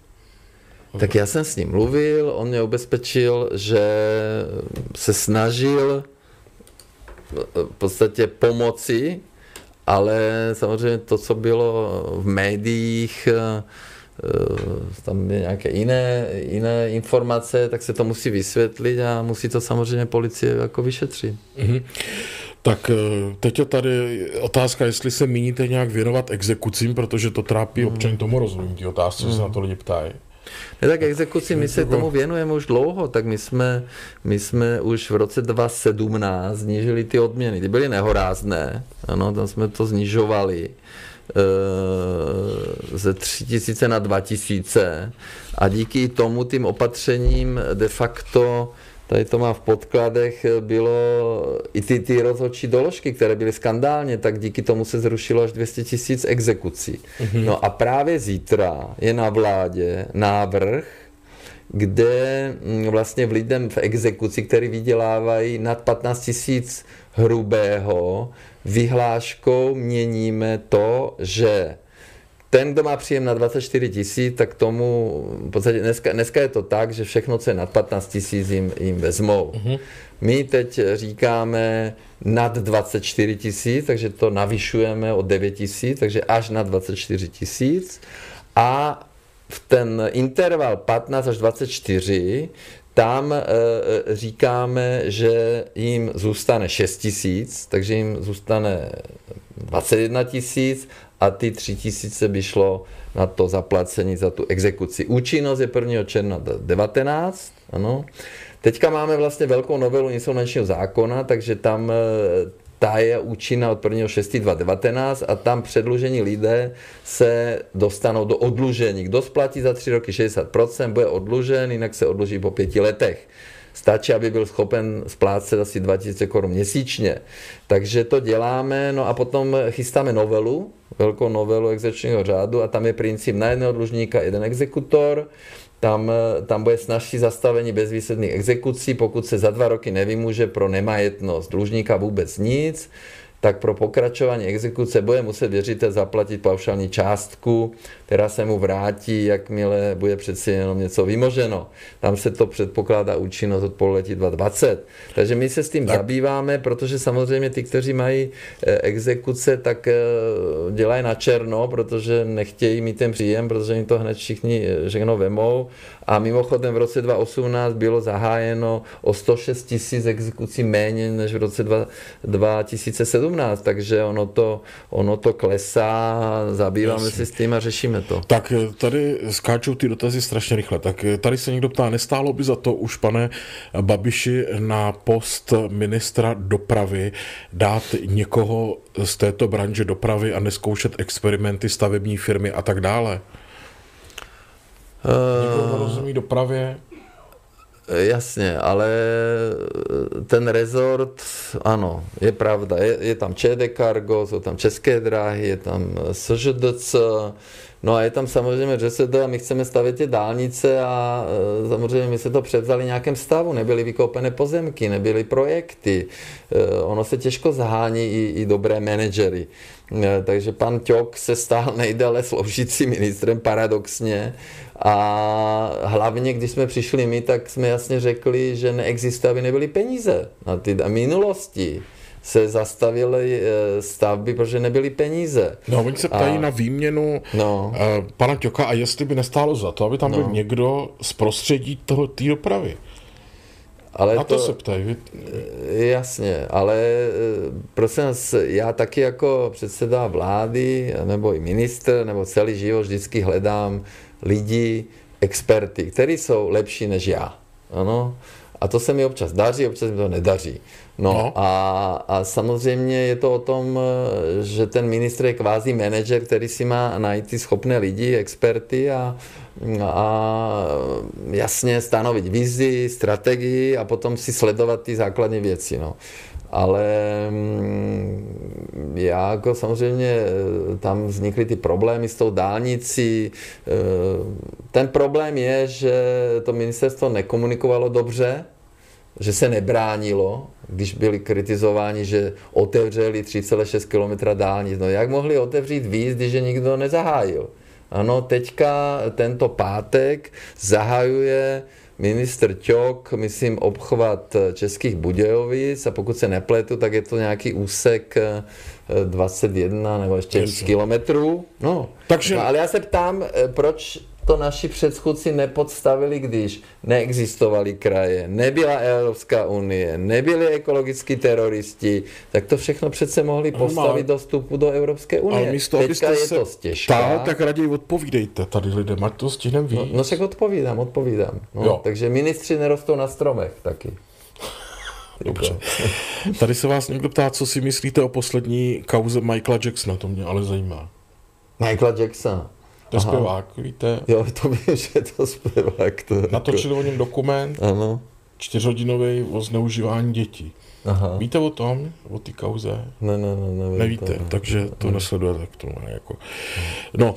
Tak já jsem s ním mluvil, on mě ubezpečil, že se snažil v podstatě pomoci ale samozřejmě to, co bylo v médiích, eh, tam je nějaké jiné, jiné informace, tak se to musí vysvětlit a musí to samozřejmě policie jako vyšetřit. Mm-hmm. Tak eh, teď je tady otázka, jestli se míníte nějak věnovat exekucím, protože to trápí mm. občany, tomu rozumím, ty otázky, mm. se na to lidi ptají. Ne, tak exekuci, my se tomu věnujeme už dlouho, tak my jsme, my jsme už v roce 2017 znížili ty odměny. Ty byly nehorázné, ano, tam jsme to znižovali e, ze 3000 na 2000 a díky tomu tím opatřením de facto tady to má v podkladech, bylo i ty, ty rozhodčí doložky, které byly skandálně, tak díky tomu se zrušilo až 200 tisíc exekucí. Mm-hmm. No a právě zítra je na vládě návrh, kde mm, vlastně v lidem v exekuci, který vydělávají nad 15 tisíc hrubého, vyhláškou měníme to, že ten, kdo má příjem na 24 tisíc, tak tomu, v podstatě dneska, dneska je to tak, že všechno, co je nad 15 tisíc, jim, jim vezmou. Mm-hmm. My teď říkáme nad 24 tisíc, takže to navyšujeme o 9 tisíc, takže až na 24 tisíc. A v ten interval 15 až 24 tam e, říkáme, že jim zůstane 6 tisíc, takže jim zůstane 21 tisíc a ty 3 tisíce by šlo na to zaplacení za tu exekuci. Účinnost je 1. června 19, ano. Teďka máme vlastně velkou novelu insolvenčního zákona, takže tam e, ta je účinná od 1. 6. 2019 a tam předlužení lidé se dostanou do odlužení. Kdo splatí za 3 roky 60%, bude odlužen, jinak se odluží po pěti letech. Stačí, aby byl schopen splácet asi 2000 korun měsíčně. Takže to děláme, no a potom chystáme novelu, velkou novelu exekučního řádu a tam je princip na jednoho dlužníka jeden exekutor, tam, tam bude snažší zastavení bezvýsledných exekucí, pokud se za dva roky nevymůže pro nemajetnost dlužníka vůbec nic, tak pro pokračování exekuce bude muset věřitel zaplatit paušální částku, která se mu vrátí, jakmile bude přeci jenom něco vymoženo. Tam se to předpokládá účinnost od pololetí 2020. Takže my se s tím tak. zabýváme, protože samozřejmě ty, kteří mají eh, exekuce, tak eh, dělají na černo, protože nechtějí mít ten příjem, protože jim to hned všichni eh, všechno vemou. A mimochodem v roce 2018 bylo zahájeno o 106 tisíc exekucí méně než v roce 2017, takže ono to, ono to klesá, zabýváme Jasně. se s tím a řešíme to. Tak tady skáčou ty dotazy strašně rychle. Tak tady se někdo ptá, nestálo by za to už, pane Babiši, na post ministra dopravy dát někoho z této branže dopravy a neskoušet experimenty stavební firmy a tak dále? Někdo rozumí dopravě? Jasně, ale ten rezort, ano, je pravda, je, je tam ČD Cargo, jsou tam České dráhy, je tam SŽDC, No a je tam samozřejmě ŘSD a my chceme stavět ty dálnice a samozřejmě my se to převzali v nějakém stavu, nebyly vykoupené pozemky, nebyly projekty, ono se těžko zahání i, i dobré manažery. Takže pan Ťok se stál nejdále [LAUGHS] sloužící ministrem paradoxně a hlavně, když jsme přišli my, tak jsme jasně řekli, že neexistuje, aby nebyly peníze na ty minulosti se zastavily eh, stavby, protože nebyly peníze. No, oni se ptají a... na výměnu no. uh, pana Ťoka a jestli by nestálo za to, aby tam no. byl někdo z prostředí toho té dopravy. Ale Na to, to se ptají. Eh, jasně, ale prosím vás, já taky jako předseda vlády, nebo i ministr, nebo celý život vždycky hledám lidi, experty, kteří jsou lepší než já. Ano? A to se mi občas daří, občas mi to nedaří. No, no. A, a samozřejmě je to o tom, že ten ministr je kvázi manažer, který si má najít ty schopné lidi, experty a, a jasně stanovit vizi, strategii a potom si sledovat ty základní věci. No ale mm, já jako samozřejmě eh, tam vznikly ty problémy s tou dálnicí. Eh, ten problém je, že to ministerstvo nekomunikovalo dobře, že se nebránilo, když byli kritizováni, že otevřeli 3,6 km dálnic. No jak mohli otevřít víc, když je nikdo nezahájil? Ano, teďka tento pátek zahajuje ministr Ťok, myslím, obchvat Českých Budějovic a pokud se nepletu, tak je to nějaký úsek 21 eh, nebo ještě víc kilometrů. No. Takže... no, ale já se ptám, eh, proč to naši předchůdci nepodstavili, když neexistovaly kraje, nebyla Evropská unie, nebyli ekologickí teroristi, tak to všechno přece mohli postavit do vstupu do Evropské unie. Ale místo, Teďka je to stěžká. Ptal, tak raději odpovídejte tady lidem, ať to stihneme víc. No, no však odpovídám, odpovídám. No, takže ministři nerostou na stromech taky. [LAUGHS] Dobře. Tady se vás někdo ptá, co si myslíte o poslední kauze Michaela Jacksona, to mě ale zajímá. Michaela Jacksona. To je zpěvák, víte? Jo, to vím, [LAUGHS] že je to zpěvák. To Natočili o něm dokument, ano. čtyřhodinový o zneužívání dětí. Aha. Víte o tom, o té kauze? Ne, ne, ne, nevím Nevíte, to, takže to ne. nesledujete k tomu. Jako. No,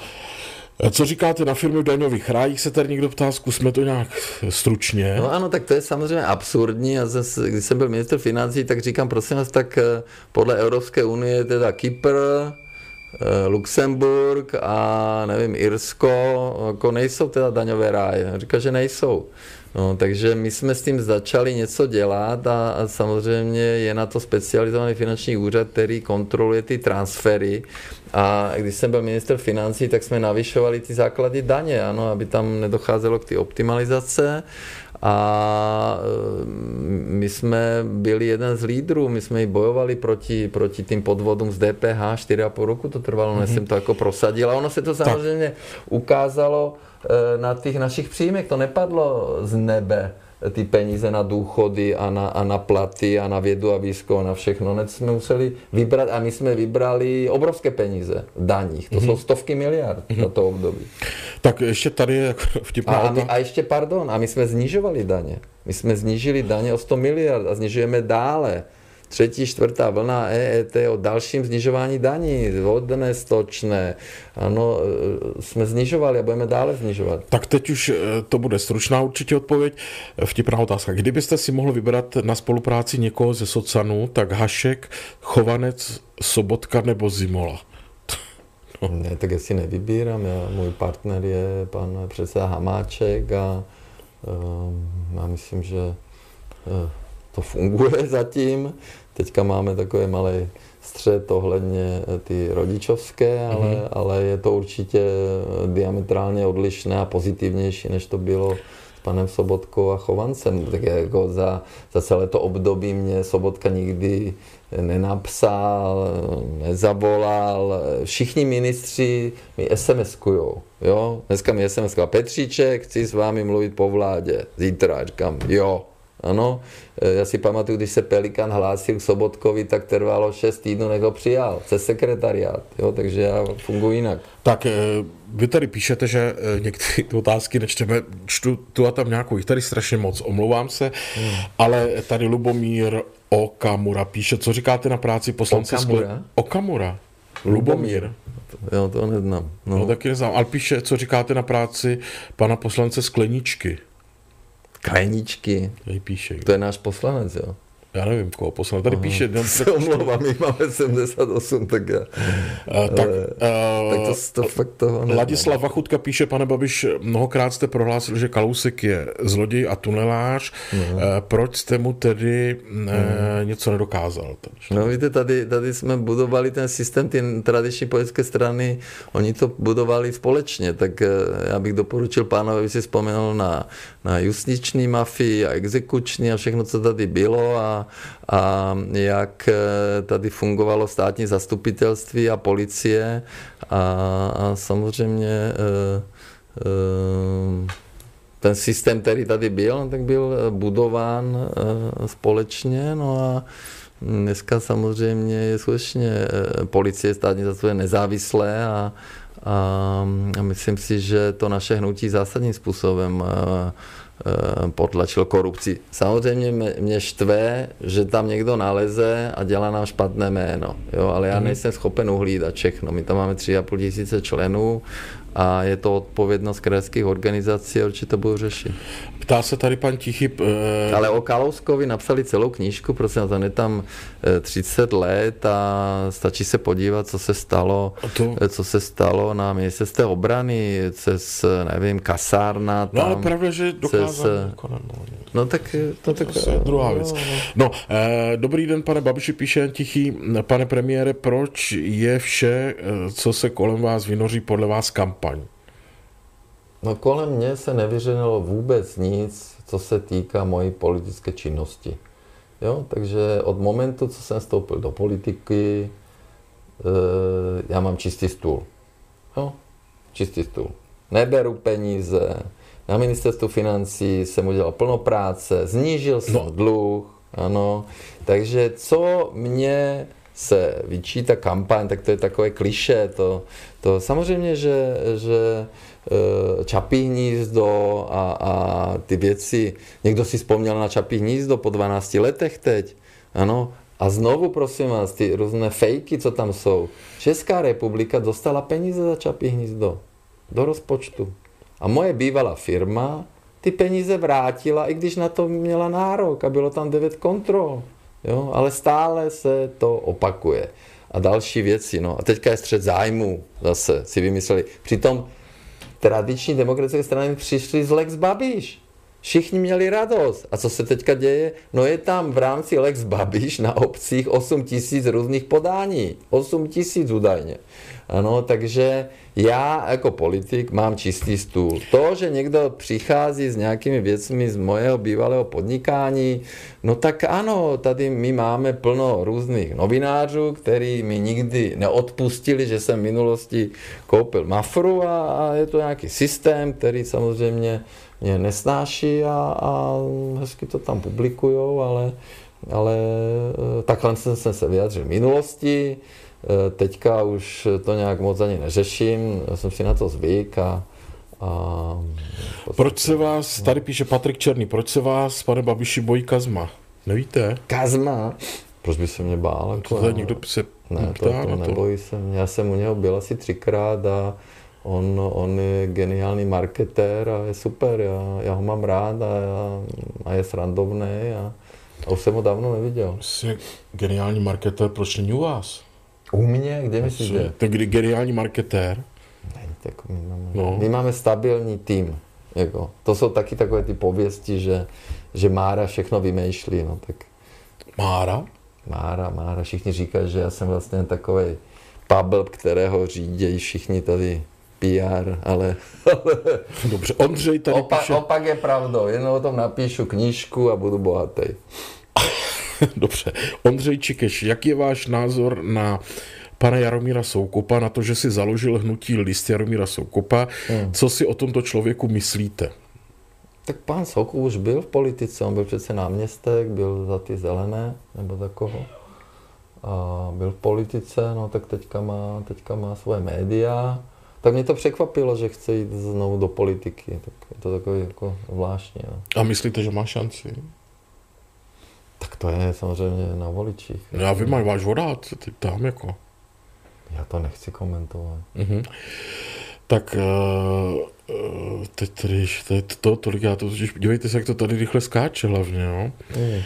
co říkáte na firmy v daňových rájích, se tady někdo ptá, zkusme to nějak stručně. No ano, tak to je samozřejmě absurdní. Já zase, když jsem byl minister financí, tak říkám, prosím vás, tak eh, podle Evropské unie teda Kypr, Luxemburg a nevím, Irsko, jako nejsou teda daňové ráje. Říká, že nejsou. No, takže my jsme s tím začali něco dělat a, a samozřejmě je na to specializovaný finanční úřad, který kontroluje ty transfery. A když jsem byl minister financí, tak jsme navyšovali ty základy daně, ano, aby tam nedocházelo k ty optimalizace a e, my jsme byli jeden z lídrů, my jsme i bojovali proti, proti tým podvodům z DPH, 4,5 roku to trvalo, mm-hmm. než jsem to jako prosadil a ono se to samozřejmě tak. ukázalo e, na těch našich příjmech, to nepadlo z nebe ty peníze na důchody a na, a na platy a na vědu a výzkum a na všechno. Hned jsme museli vybrat a my jsme vybrali obrovské peníze v daních. To mm-hmm. jsou stovky miliard mm-hmm. za to období. Tak ještě tady je vtipná a, a, my, a ještě pardon, a my jsme znižovali daně. My jsme znížili daně o 100 miliard a znižujeme dále. Třetí, čtvrtá vlna EET o dalším znižování daní, vodné, stočné. Ano, e, jsme znižovali a budeme dále znižovat. Tak teď už e, to bude stručná určitě odpověď. Vtipná otázka. Kdybyste si mohl vybrat na spolupráci někoho ze Socanu, tak Hašek, Chovanec, Sobotka nebo Zimola? [LAUGHS] No. Ne, tak já si nevybírám. Já, můj partner je pan předseda Hamáček a um, já myslím, že uh, to funguje [LAUGHS] zatím. Teďka máme takový malý střed ohledně ty rodičovské, ale, mm-hmm. ale je to určitě diametrálně odlišné a pozitivnější, než to bylo s panem Sobotkou a Chovancem. Tak jako za, za celé to období mě Sobotka nikdy nenapsal, nezavolal. Všichni ministři mi SMS-kujou. Jo? Dneska mi SMS Petříček, chci s vámi mluvit po vládě. Zítra. Říkám, jo. Ano, e, já si pamatuju, když se Pelikan hlásil k Sobotkovi, tak trvalo 6 týdnů, než ho přijal, přes sekretariát, jo, takže já funguji jinak. Tak e, vy tady píšete, že e, některé ty otázky nečteme, čtu tu a tam nějakou, jich tady strašně moc, omlouvám se, hmm. ale tady Lubomír Okamura píše, co říkáte na práci poslance Okamura? Skle... Okamura. Lubomír. Jo, to neznám. No. no taky neznám, ale píše, co říkáte na práci pana poslance Skleničky. Kleničky. Tady píše. To je náš poslanec, jo. Já nevím, koho poslal. Tady Aha. píše... No, [LAUGHS] se omlouvám, my máme 78, tak já... Uh, tak, uh, tak to, to fakt toho nevím. Ladislav Vachutka píše, pane Babiš, mnohokrát jste prohlásil, že Kalousek je zloděj a tunelář. Uh, proč jste mu tedy uh, něco nedokázal? Takže? No víte, tady, tady jsme budovali ten systém, ty tradiční politické strany, oni to budovali společně, tak uh, já bych doporučil pánovi, aby si vzpomněl na, na justiční mafii a exekuční a všechno, co tady bylo a a, jak eh, tady fungovalo státní zastupitelství a policie. A, a samozřejmě eh, eh, ten systém, který tady byl, tak byl budován společně, no a dneska samozřejmě je skutečně policie státní zastupitelství nezávislé a, a myslím si, že to naše hnutí zásadním způsobem Eh, potlačil korupci. Samozřejmě mě štve, že tam někdo naleze a dělá nám špatné jméno, jo, ale já mhm. nejsem schopen uhlídat všechno. My tam máme 3,5 tisíce členů a je to odpovědnost krajských organizací a určitě to budou řešit. Ptá se tady pan Tichyb. E... Ale o Kalouskovi napsali celou knížku, prosím, tam je tam 30 eh, let a stačí se podívat, co se stalo, to... co se stalo na ministerstve obrany, cez, nevím, kasárna. Tam, no ale pravda, že dokázal. Cez... No tak to, tak, to je druhá věc. No, no. no e, dobrý den, pane Babiši, píše Tichý. Pane premiére, proč je vše, co se kolem vás vynoří, podle vás kampaň? No kolem mě se nevyřenilo vůbec nic, co se týká mojí politické činnosti. Jo, takže od momentu, co jsem vstoupil do politiky, e, já mám čistý stůl. Jo, čistý stůl. Neberu peníze, na ministerstvu financí jsem udělal plno práce, znížil jsem no. dluh, ano. Takže co mě se vyčítá kampaň, tak to je takové kliše. To, to samozřejmě, že, že Eh, Čapí hnízdo a, a ty věci. Někdo si vzpomněl na Čapí hnízdo po 12 letech teď. Ano. A znovu, prosím vás, ty různé fejky, co tam jsou. Česká republika dostala peníze za Čapí hnízdo do rozpočtu. A moje bývalá firma ty peníze vrátila, i když na to měla nárok a bylo tam devět kontrol. Jo? Ale stále se to opakuje. A další věci. No. A teďka je střed zájmu zase si vymysleli. Přitom tradiční demokratické strany přišly z Lex Babiš. Všichni měli radost. A co se teďka děje? No je tam v rámci Lex Babiš na obcích 8 tisíc různých podání. 8 tisíc údajně. Ano, takže já jako politik mám čistý stůl. To, že někdo přichází s nějakými věcmi z mojeho bývalého podnikání, no tak ano, tady my máme plno různých novinářů, který mi nikdy neodpustili, že jsem v minulosti koupil mafru a, a je to nějaký systém, který samozřejmě mě nesnáší a, a hezky to tam publikujou, ale, ale eh, takhle jsem se vyjadřil v minulosti. Eh, teďka už to nějak moc ani neřeším, já jsem si na to zvyk a, a Proč se vás, tady píše Patrik Černý, proč se vás, pane Babiši, bojí Kazma? Nevíte? Kazma? Proč by se mě bál? Jako, to někdo se ne, to, to, to nebojí se mě. Já jsem u něho byl asi třikrát a on, on je geniální marketér a je super, já, já ho mám rád a, já, a je srandovný a, a už jsem ho dávno neviděl. Jsi geniální marketér, proč není u vás? U mě? Kde myslíte? Ten geniální marketér? Ne, tak my, máme, no. my máme stabilní tým. Jako. To jsou taky takové ty pověsti, že, že Mára všechno vymýšlí. No, tak... Mára? Mára, Mára. Všichni říkají, že já jsem vlastně takový pabl, kterého řídějí všichni tady PR, ale... [LAUGHS] Dobře, Ondřej tady Opa, píše... Opak je pravdou, jenom o tom napíšu knížku a budu bohatý. [LAUGHS] Dobře. Ondřej Čikeš, jak je váš názor na pana Jaromíra Soukupa, na to, že si založil hnutí list Jaromíra Soukupa. Hmm. Co si o tomto člověku myslíte? Tak pán Soukup už byl v politice, on byl přece náměstek, byl za ty zelené, nebo za koho. A byl v politice, no tak teďka má, teďka má svoje média. Tak mě to překvapilo, že chce jít znovu do politiky. Tak je to takové jako zvláštní. No. A myslíte, že má šanci? Tak to je samozřejmě na voličích. No já vím, váš vodát, teď tam jako. Já to nechci komentovat. Mm-hmm. Tak uh, teď tady, to je to, tolik já to, dívejte se, jak to tady rychle skáče hlavně, jo. Mm.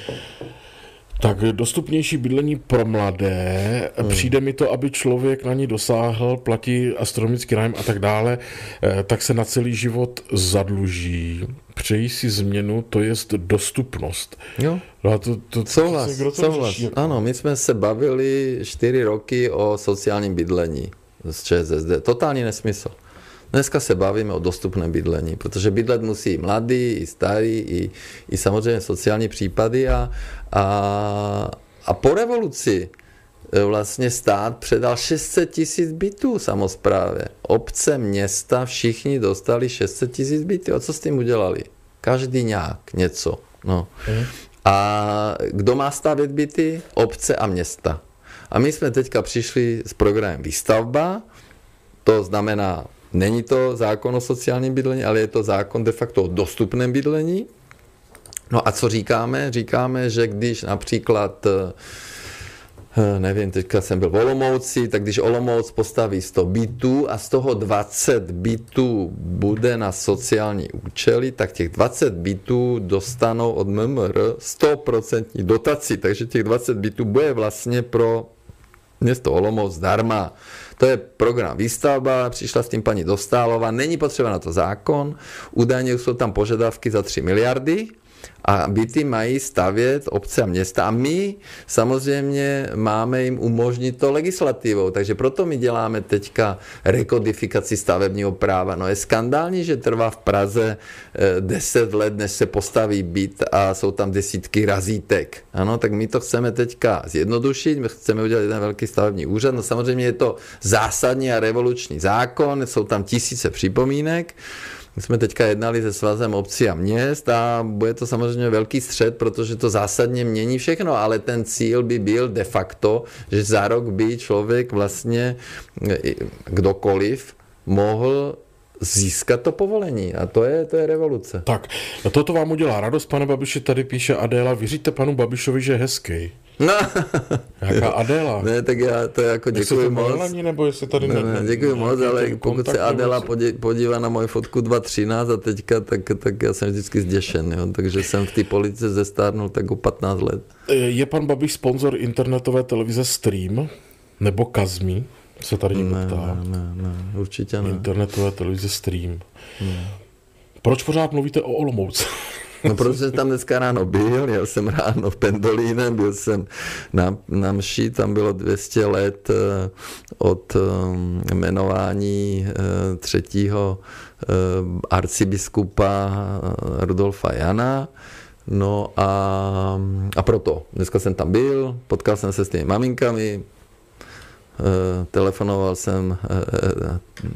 Tak dostupnější bydlení pro mladé, hmm. přijde mi to, aby člověk na ní dosáhl, platí astronomický nájem a tak dále, eh, tak se na celý život zadluží. Přejí si změnu, to je dostupnost. Jo. No a to, to, souhlas, to, souhlas. Řeší. Ano, my jsme se bavili čtyři roky o sociálním bydlení z ČSSD. Totální nesmysl. Dneska se bavíme o dostupném bydlení, protože bydlet musí i mladý, i starý, i, i samozřejmě sociální případy a, a, a po revoluci vlastně stát předal 600 tisíc bytů samozprávě. Obce, města, všichni dostali 600 tisíc bytů. A co s tím udělali? Každý nějak něco. No. Mm. A kdo má stavět byty? Obce a města. A my jsme teďka přišli s programem Výstavba, to znamená Není to zákon o sociálním bydlení, ale je to zákon de facto o dostupném bydlení. No a co říkáme? Říkáme, že když například eh, nevím, teďka jsem byl v Olomouci, tak když Olomouc postaví 100 bytů a z toho 20 bytů bude na sociální účely, tak těch 20 bytů dostanou od MMR 100% dotaci, takže těch 20 bytů bude vlastně pro město Olomouc zdarma. To je program výstavba, přišla s tím paní Dostálova, není potřeba na to zákon, údajně jsou tam požadavky za 3 miliardy, a byty mají stavět obce a města. A my samozřejmě máme jim umožnit to legislativou. Takže proto my děláme teďka rekodifikaci stavebního práva. No je skandální, že trvá v Praze 10 eh, let, než se postaví byt a jsou tam desítky razítek. Ano, tak my to chceme teďka zjednodušit, my chceme udělat jeden velký stavební úřad. No samozřejmě je to zásadní a revoluční zákon, jsou tam tisíce připomínek. My jsme teďka jednali se svazem obcí a měst a bude to samozřejmě velký střed, protože to zásadně mění všechno, ale ten cíl by byl de facto, že za rok by člověk vlastně, kdokoliv, mohl získat to povolení. A to je, to je revoluce. Tak, toto vám udělá radost, pane Babiši, tady píše Adéla. Věříte panu Babišovi, že je hezký? No. Jaká Adela? Ne, tak já to jako děkuji moc. Melani, nebo jestli tady ne, ne, děkuji moc, ale pokud se Adela podívá na moji fotku 2.13 a teďka, tak, tak já jsem vždycky zděšen, jo? takže jsem v té politice zestárnul tak o 15 let. Je pan Babiš sponzor internetové televize Stream nebo Kazmi? Se tady někdo ne, ptá. Ne, ne, ne, určitě ne. Internetové televize Stream. Ne. Proč pořád mluvíte o Olomouci? No protože tam dneska ráno byl, já jsem ráno v Pendolíne, byl jsem na, na mši, tam bylo 200 let eh, od eh, jmenování eh, třetího arcibiskupa Rudolfa Jana. No a, a proto, dneska jsem tam byl, potkal jsem se s těmi maminkami, telefonoval jsem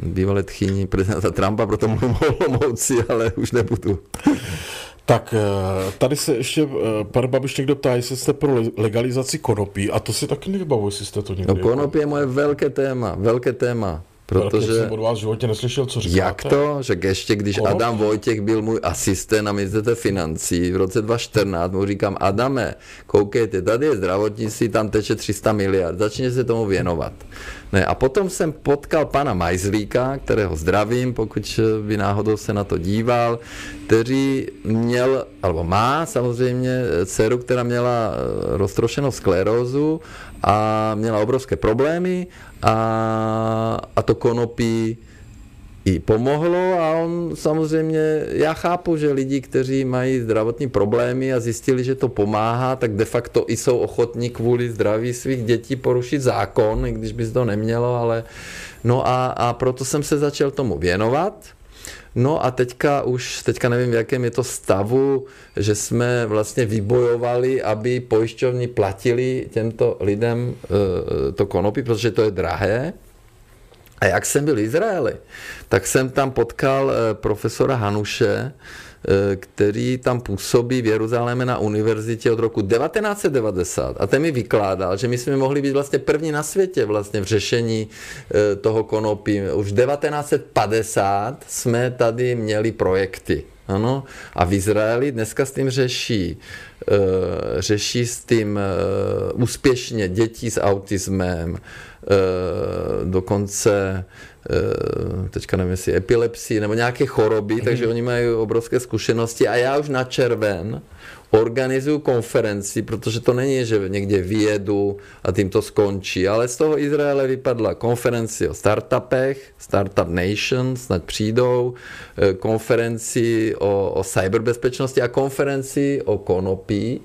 bývalé tchyni prezidenta Trumpa, proto mluvím o Olomouci, ale už nebudu. Tak eh, tady se ještě eh, pan Babiš někdo ptá, jestli jste pro legalizaci konopí a to si taky nevybavuji, jestli jste to někdy... No konopí je moje velké téma, velké téma. Protože... jsem od vás v životě neslyšel, co říkáte. Jak to? Že ještě když Konop? Adam Vojtěch byl můj asistent na ministerstve financí v roce 2014, mu říkám, Adame, koukejte, tady je zdravotnictví, tam teče 300 miliard, začněte se tomu věnovat. Ne, a potom jsem potkal pana Majzlíka, kterého zdravím, pokud by náhodou se na to díval, který měl, alebo má samozřejmě dceru, která měla eh, roztrošenou sklerózu a měla obrovské problémy a, a to konopí i pomohlo a on samozřejmě, já chápu, že lidi, kteří mají zdravotní problémy a zjistili, že to pomáhá, tak de facto i jsou ochotní kvůli zdraví svých dětí porušit zákon, i když by to nemělo, ale no a, a proto jsem se začal tomu věnovat. No a teďka už, teďka nevím, v jakém je to stavu, že jsme vlastně vybojovali, aby pojišťovni platili těmto lidem e, to konopí, protože to je drahé. A jak jsem byl v Izraeli, tak jsem tam potkal e, profesora Hanuše, Eh, který tam působí v Jeruzalémě na univerzitě od roku 1990. A ten mi vykládal, že my jsme mohli být vlastně první na světě vlastně v řešení eh, toho konopí. Už 1950 jsme tady měli projekty. Ano. A v Izraeli dneska s tím řeší, uh, řeší s tím úspěšně děti s autismem, dokonce Eh, teďka nevím, jestli epilepsii nebo nějaké choroby, mm-hmm. takže oni mají obrovské zkušenosti a já už na červen organizuju konferenci, protože to není, že někde vyjedu a tím to skončí, ale z toho Izraele vypadla konferenci o startupech, Startup Nation, snad přijdou, eh, konferenci o, o cyberbezpečnosti a konferenci o konopí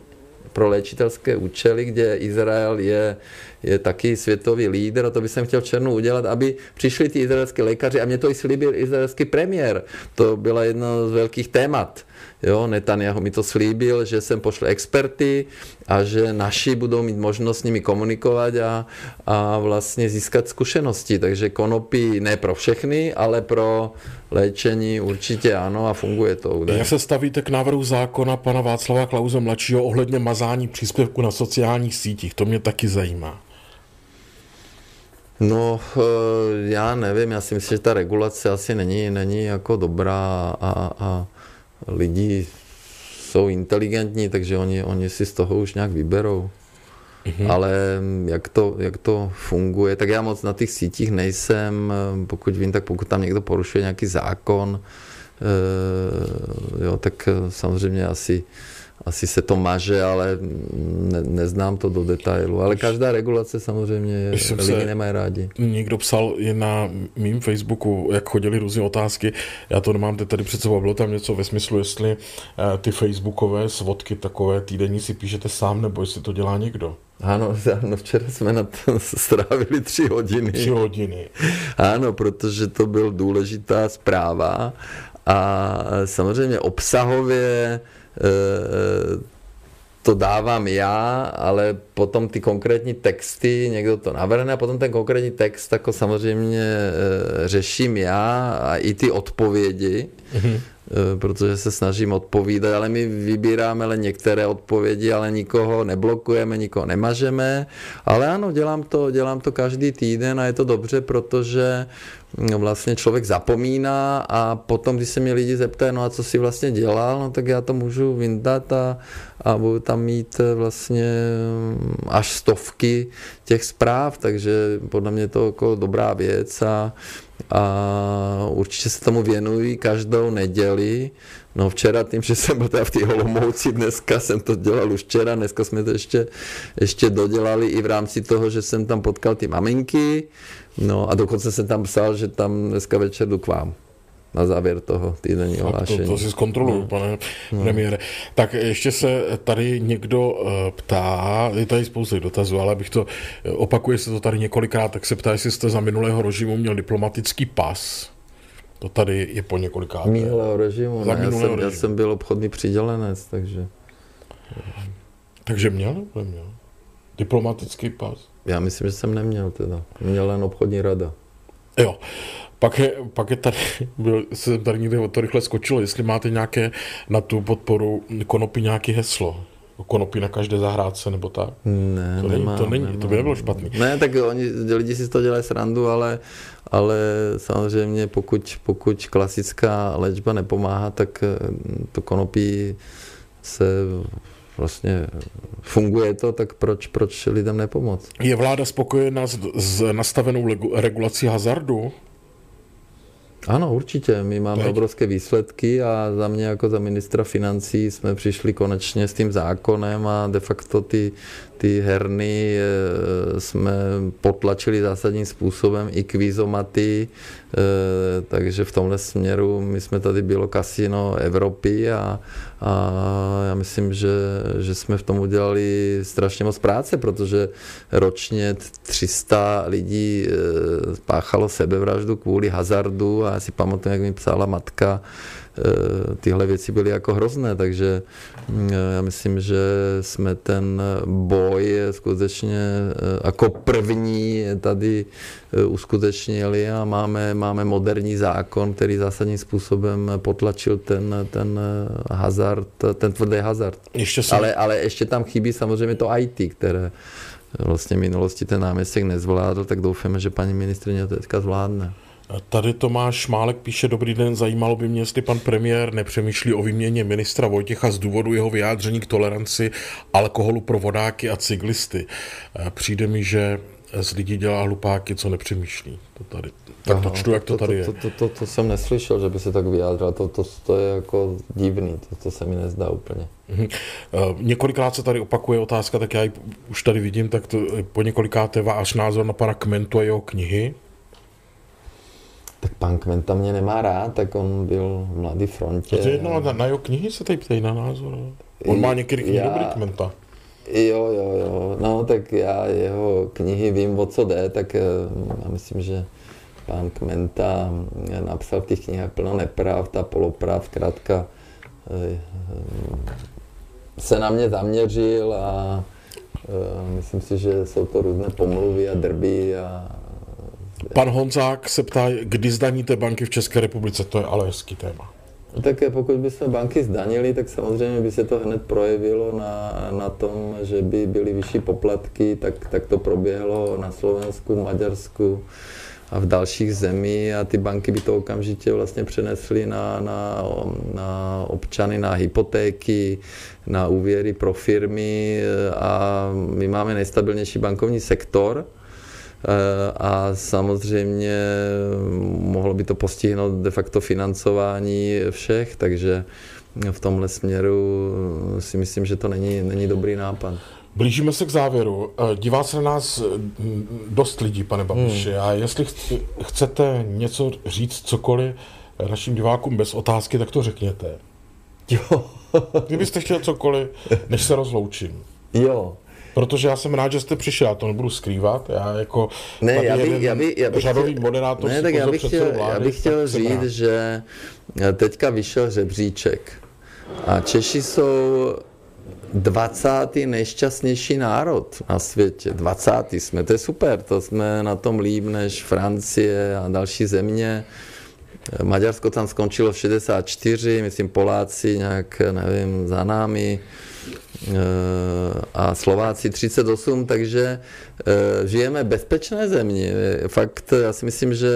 pro léčitelské účely, kde Izrael je je taky světový lídr a to bych chtěl v černu udělat, aby přišli ty izraelské lékaři a mě to i slíbil izraelský premiér. To byla jedno z velkých témat. Jo, Netanyahu mi to slíbil, že sem pošle experty a že naši budou mít možnost s nimi komunikovat a, a vlastně získat zkušenosti. Takže konopí ne pro všechny, ale pro léčení určitě ano a funguje to. Údaj. Jak se stavíte k návrhu zákona pana Václava Klauze mladšího ohledně mazání příspěvku na sociálních sítích? To mě taky zajímá. No, eh, já nevím, já si myslím, že ta regulace asi není, není jako dobrá a, a lidi jsou inteligentní, takže oni, oni si z toho už nějak vyberou. Mm-hmm. Ale jak to, jak to funguje, tak já moc na těch sítích nejsem, pokud vím, tak pokud tam někdo porušuje nějaký zákon, eh, jo, tak samozřejmě asi asi se to maže, ale ne, neznám to do detailu. Ale každá regulace samozřejmě je, lidi nemají rádi. Někdo psal je na mým Facebooku, jak chodili různé otázky, já to nemám tady před sebou, bylo tam něco ve smyslu, jestli uh, ty facebookové svodky takové týdenní si píšete sám, nebo jestli to dělá někdo. Ano, [LAUGHS] ano, včera jsme na to [LAUGHS] strávili tři hodiny. Tři hodiny. Ano, protože to byl důležitá zpráva a samozřejmě obsahově Eh, to dávám já, ale potom ty konkrétní texty, někdo to navrhne a potom ten konkrétní text jako samozřejmě eh, řeším já a i ty odpovědi, mm-hmm. protože se snažím odpovídat, ale my vybíráme ale některé odpovědi, ale nikoho neblokujeme, nikoho nemažeme, ale ano, dělám to, dělám to každý týden a je to dobře, protože vlastně člověk zapomíná a potom, když se mě lidi zeptají, no a co si vlastně dělal, no tak já to můžu vyndat a, a budu tam mít eh, vlastně mm, až stovky těch zpráv, takže podle mě to jako dobrá věc a, a určitě se tomu věnují každou neděli. No včera tím, že jsem byl v té Holomouci, dneska jsem to dělal už včera, dneska jsme to ještě, ještě dodělali i v rámci toho, že jsem tam potkal ty maminky, No a dokonce jsem tam psal, že tam dneska večer jdu k vám na závěr toho týdenního hlášení. To, to si zkontroluju, no. pane no. premiére. Tak ještě se tady někdo uh, ptá, je tady spousta dotazů, ale bych to, eh, opakuje se to tady několikrát, tak se ptá, jestli jste za minulého režimu měl diplomatický pas. To tady je po několikrát. Minulého režimu, za ne, minulého já, jsem, režimu. já jsem byl obchodní přidělenec, takže... Takže měl nebo neměl? Diplomatický pas? Já myslím, že jsem neměl teda. Měl jen obchodní rada. Jo. Pak je, pak je tady, [LAUGHS] byl, se tady někde to rychle skočilo, jestli máte nějaké na tu podporu konopy nějaké heslo. Konopí na každé zahrádce nebo tak? Ne, to nemám, není, to, není, nemám. to by nebylo špatný. Ne, tak oni, lidi si to dělají srandu, ale, ale samozřejmě pokud, pokud klasická léčba nepomáhá, tak to konopí se vlastně funguje to, tak proč, proč lidem nepomoct? Je vláda spokojená s, s nastavenou regulací hazardu? Ano, určitě. My máme Teď. obrovské výsledky a za mě jako za ministra financí jsme přišli konečně s tím zákonem a de facto ty, ty herny eh, jsme potlačili zásadním způsobem i kvízomaty, eh, takže v tomhle směru my jsme tady bylo kasino Evropy a, a já myslím, že, že jsme v tom udělali strašně moc práce, protože ročně 300 lidí eh, páchalo sebevraždu kvůli hazardu a já si pamatuju, jak mi psala matka, tyhle věci byly jako hrozné, takže mm, já myslím, že jsme ten boj skutečně eh, jako první tady eh, uskutečnili a máme, máme moderní zákon, který zásadním způsobem potlačil ten, ten hazard, ten tvrdý hazard. Ještě jsem... ale, ale ještě tam chybí samozřejmě to IT, které vlastně v minulosti ten náměstek nezvládl, tak doufáme, že paní ministrině to teďka zvládne. Tady Tomáš Málek píše, dobrý den, zajímalo by mě, jestli pan premiér nepřemýšlí o výměně ministra Vojtěcha z důvodu jeho vyjádření k toleranci alkoholu pro vodáky a cyklisty. Přijde mi, že z lidí dělá hlupáky, co nepřemýšlí. To tady. Tak to čtu, jak to, to tady je. To, to, to, to, jsem neslyšel, že by se tak vyjádřil. To, to, to je jako divný, to, to se mi nezdá úplně. Uh, několikrát se tady opakuje otázka, tak já ji už tady vidím, tak to po několikáté váš názor na pana Kmentu a jeho knihy tak pan Kventa mě nemá rád, tak on byl v Mladý frontě. To jedno, na, na jeho knihy se tady ptají na názor. On má některé knihy dobrý Kventa. Jo, jo, jo. No, tak já jeho knihy vím, o co jde, tak eh, já myslím, že pan Kmenta napsal v těch knihách plno nepravd a polopravd, zkrátka eh, se na mě zaměřil a eh, myslím si, že jsou to různé pomluvy a drby a Pan Honzák se ptá, kdy zdaníte banky v České republice, to je ale hezký téma. No tak pokud by se banky zdanili, tak samozřejmě by se to hned projevilo na, na tom, že by byly vyšší poplatky, tak, tak to proběhlo na Slovensku, Maďarsku a v dalších zemí a ty banky by to okamžitě vlastně přenesly na, na, na občany, na hypotéky, na úvěry pro firmy a my máme nejstabilnější bankovní sektor, Eh, a samozřejmě mohlo by to postihnout de facto financování všech, takže v tomhle směru si myslím, že to není, není dobrý nápad. Blížíme se k závěru. Eh, dívá se na nás mm, dost lidí, pane Babiši, hmm. a jestli chcete něco říct, cokoliv našim divákům bez otázky, tak to řekněte. Jo. Kdybyste chtěl cokoliv, než se rozloučím. Jo, Protože já jsem rád, že jste přišel, já to nebudu skrývat. Já jako ne, já bych, já bych, já bych řadový chtěl, moderátor ne, tak já bych chtěl, vlády, já bych chtěl říct, rád. že teďka vyšel žebříček a Češi jsou 20. nejšťastnější národ na světě. 20. jsme, to je super, to jsme na tom líp než Francie a další země. Maďarsko tam skončilo v 64, myslím Poláci nějak, nevím, za námi a Slováci 38, takže eh, žijeme bezpečné zemi. Fakt, já si myslím, že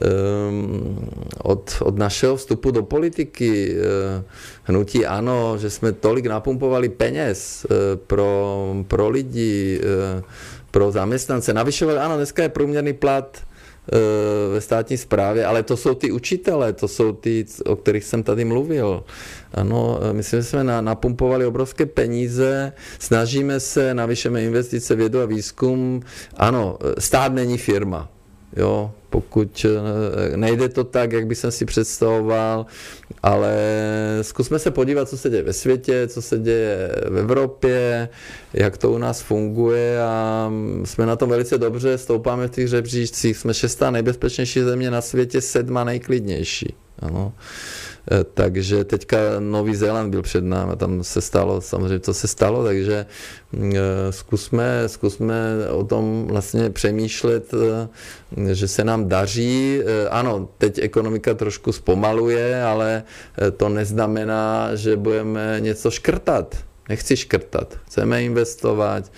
ehm, od, od našeho vstupu do politiky eh, hnutí ano, že jsme tolik napumpovali peněz eh, pro, pro lidi, pro zaměstnance. Navyšovali, ano, dneska je průměrný plat Eh, ve státní správě, ale to jsou ty učitele, to jsou ty, o kterých jsem tady mluvil. Ano, eh, myslím, že jsme napumpovali obrovské peníze, snažíme se, navyšeme investice vědu a výzkum. Ano, eh, stát není firma. Jo, pokud eh, nejde to tak, jak bych si představoval, ale zkusme se podívat, co se děje ve světě, co se děje v Evropě, jak to u nás funguje a jsme na tom velice dobře, stoupáme v těch žebříčcích, jsme šestá nejbezpečnější země na světě, sedma nejklidnější. Ano. Eh, takže teďka Nový Zéland byl před námi, tam se stalo, samozřejmě to se stalo, takže mm, eh, zkusme, zkusme o tom vlastně přemýšlet, eh, že se nám daří. Ano, teď ekonomika trošku zpomaluje, ale to neznamená, že budeme něco škrtat. Nechci škrtat, chceme investovat,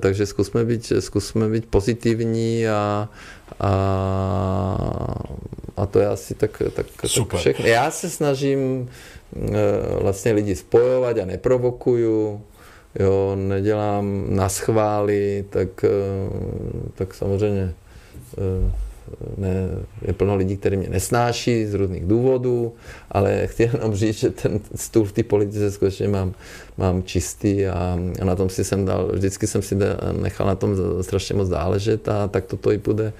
takže zkusme být, zkusme být pozitivní a, a, a to je asi tak, tak, tak všechno. Já se snažím vlastně lidi spojovat a neprovokuju, jo, nedělám na schvály, tak, tak samozřejmě ne, je plno lidí, kteří mě nesnáší z různých důvodů, ale [LAUGHS] chci jenom říct, že ten stůl v té politice skutečně mám, mám čistý a, a na tom si jsem dal, vždycky jsem si nechal na tom strašně moc záležet a tak toto i půjde,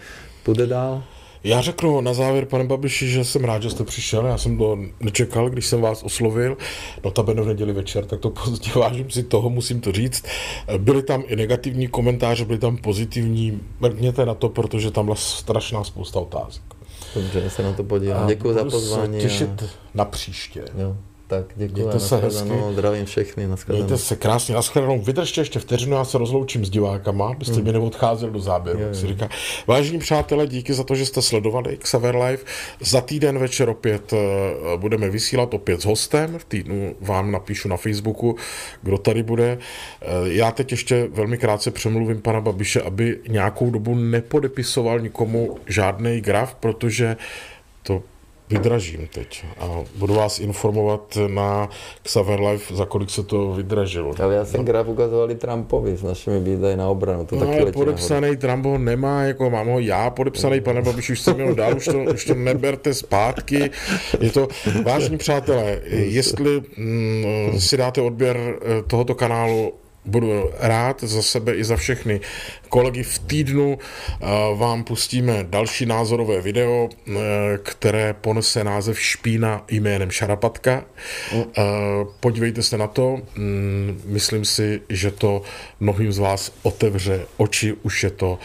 půjde dál. Já řeknu na závěr, pane Babiši, že jsem rád, že jste přišel. Já jsem to nečekal, když jsem vás oslovil. Notabene v neděli večer, tak to pozdě [LAUGHS] vážím si toho, musím to říct. Byly tam i negativní komentáře, byly tam pozitivní. Mrkněte na to, protože tam byla strašná spousta otázek. Dobře, se na to podívám. Děkuji za pozvání. těšit a... na příště. Jo. Tak děkuji. Mějte se hezky. Zdravím všechny. Naschledanou. Mějte se krásně. Naschledanou. Vydržte ještě vteřinu, já se rozloučím s divákama, abyste hmm. mi neodcházel do záběru. Je, je. Říká. Vážení přátelé, díky za to, že jste sledovali Xaver Live. Za týden večer opět eh, budeme vysílat opět s hostem. V týdnu vám napíšu na Facebooku, kdo tady bude. Eh, já teď ještě velmi krátce přemluvím pana Babiše, aby nějakou dobu nepodepisoval nikomu žádný graf, protože to vydražím teď a budu vás informovat na Xaver Life, za kolik se to vydražilo. Ale já jsem graf ukazovali Trumpovi s našimi výdaji na obranu. To no, taky ale podepsaný nahoru. Trump ho nemá, jako mám ho já podepsaný, pane Babiš, už jsem ho dal, už to, [LAUGHS] už to neberte zpátky. Je to, vážní přátelé, jestli mm, si dáte odběr eh, tohoto kanálu budu rád za sebe i za všechny kolegy. V týdnu vám pustíme další názorové video, eh, které ponese název Špína jménem Šarapatka. Mm. Eh, podívejte se na to. Mm, myslím si, že to mnohým z vás otevře oči. Už je to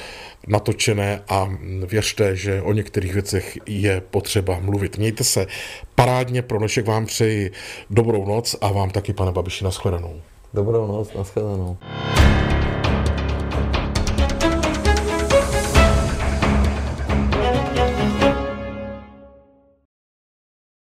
natočené a věřte, že o některých věcech je potřeba mluvit. Mějte se parádně, pro dnešek vám přeji dobrou noc a vám taky, pane Babiši, nashledanou. Dobrou noc, nashledanou.